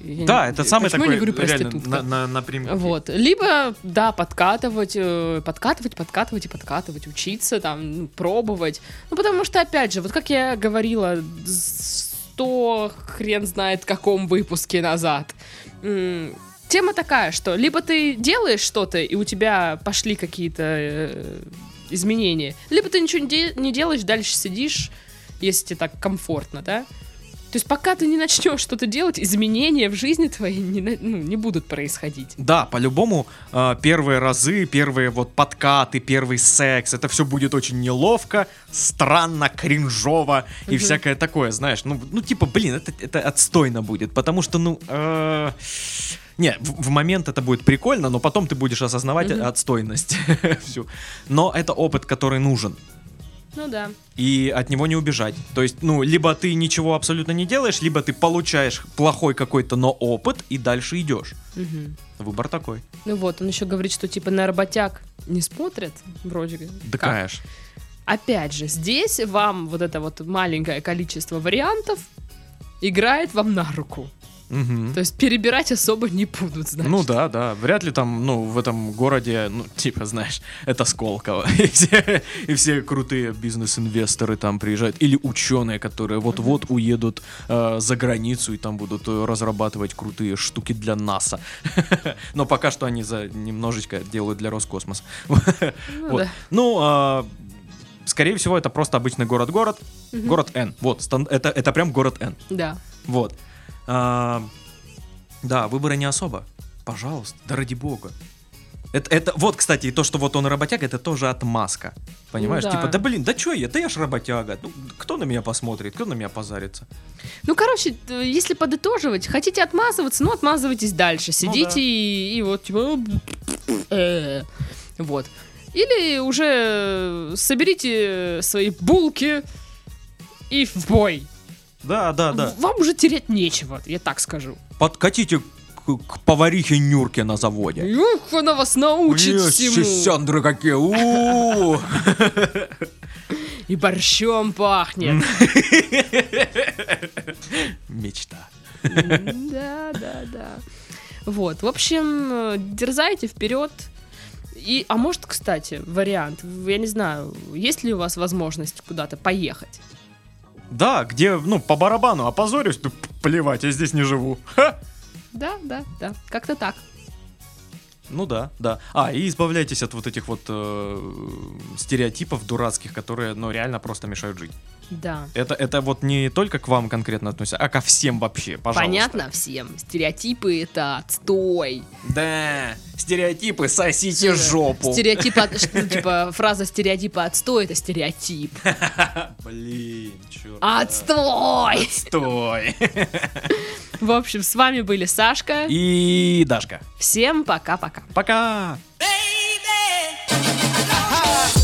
[SPEAKER 1] Я
[SPEAKER 2] Да,
[SPEAKER 1] не-
[SPEAKER 2] это самый
[SPEAKER 1] почему
[SPEAKER 2] такой,
[SPEAKER 1] я не говорю проститутка?
[SPEAKER 2] на, на, напрямую.
[SPEAKER 1] Вот. Либо, да, подкатывать, э, подкатывать, подкатывать и подкатывать, учиться, там, ну, пробовать. Ну, потому что, опять же, вот как я говорила сто хрен знает каком выпуске назад, тема такая, что либо ты делаешь что-то, и у тебя пошли какие-то э, изменения, либо ты ничего не, де- не делаешь, дальше сидишь, если тебе так комфортно, да? То есть пока ты не начнешь что-то делать, изменения в жизни твоей не, ну, не будут происходить.
[SPEAKER 2] Да, по-любому э, первые разы, первые вот подкаты, первый секс, это все будет очень неловко, странно, кринжово и
[SPEAKER 1] Мгм.
[SPEAKER 2] всякое такое, знаешь. Ну, ну типа, блин, это, это отстойно будет, потому что, ну... э, не, в, в момент это будет прикольно, но потом ты будешь осознавать
[SPEAKER 1] Мгм.
[SPEAKER 2] отстойность всю. Но это опыт, который нужен.
[SPEAKER 1] Ну да.
[SPEAKER 2] И от него не убежать. То есть, ну, либо ты ничего абсолютно не делаешь, либо ты получаешь плохой какой-то, но опыт, и дальше идешь.
[SPEAKER 1] Мгм.
[SPEAKER 2] Выбор такой.
[SPEAKER 1] Ну вот, он еще говорит, что типа на работяг не смотрят, вроде.
[SPEAKER 2] Да,
[SPEAKER 1] Как?
[SPEAKER 2] конечно.
[SPEAKER 1] Опять же, здесь вам вот это вот маленькое количество вариантов играет вам на руку.
[SPEAKER 2] Мгм.
[SPEAKER 1] То есть перебирать особо не будут, значит.
[SPEAKER 2] Ну да, да. Вряд ли там, ну, в этом городе, ну, типа, знаешь, это Сколково. И все, и все крутые бизнес-инвесторы там приезжают. Или ученые, которые вот-вот уедут э, за границу и там будут э, разрабатывать крутые штуки для НАСА. Но пока что они за немножечко делают для Роскосмоса.
[SPEAKER 1] Ну
[SPEAKER 2] Вот.
[SPEAKER 1] да.
[SPEAKER 2] Ну, а, скорее всего, это просто обычный город-город.
[SPEAKER 1] Мгм.
[SPEAKER 2] Город Н. Вот, это, это прям город Н.
[SPEAKER 1] Да.
[SPEAKER 2] Вот. А, да, выбора не особо. Пожалуйста, да ради бога. Это, это, вот, кстати, то, что вот он работяга, это тоже отмазка. Понимаешь?
[SPEAKER 1] Ну да.
[SPEAKER 2] Типа, да блин, да чё я, да я ж работяга. Ну, кто на меня посмотрит, кто на меня позарится?
[SPEAKER 1] Ну, короче, э, если подытоживать, хотите отмазываться, ну, отмазывайтесь дальше. Сидите
[SPEAKER 2] да.
[SPEAKER 1] и, и вот, типа, э, вот. Или уже соберите свои булки и в бой.
[SPEAKER 2] Да, да, да.
[SPEAKER 1] Вам уже терять нечего, я так скажу.
[SPEAKER 2] Подкатите к, поварихе Нюрке на заводе.
[SPEAKER 1] Ух, она вас научит
[SPEAKER 2] Есть
[SPEAKER 1] всему.
[SPEAKER 2] сяндры какие. у-у-у.
[SPEAKER 1] И борщом пахнет.
[SPEAKER 2] Мечта.
[SPEAKER 1] Да, да, да. Вот, в общем, дерзайте вперед. И, а может, кстати, вариант, я не знаю, есть ли у вас возможность куда-то поехать?
[SPEAKER 2] Да, где, ну, по барабану опозорюсь, да плевать, я здесь не живу. Ха!
[SPEAKER 1] Да, да, да, как-то так.
[SPEAKER 2] Ну да, да. А, и избавляйтесь от вот этих вот э, стереотипов дурацких, которые, ну, реально просто мешают жить.
[SPEAKER 1] Да.
[SPEAKER 2] Это, это вот не только к вам конкретно относится, а ко всем вообще, пожалуйста.
[SPEAKER 1] Понятно всем. Стереотипы это отстой.
[SPEAKER 2] Да, стереотипы сосите Стере... жопу.
[SPEAKER 1] Стереотипы, ну, типа, фраза стереотипа отстой это стереотип.
[SPEAKER 2] Блин, черт.
[SPEAKER 1] Отстой!
[SPEAKER 2] Отстой!
[SPEAKER 1] В общем, с вами были Сашка
[SPEAKER 2] и Дашка.
[SPEAKER 1] Всем пока-пока. Пока! -пока.
[SPEAKER 2] пока!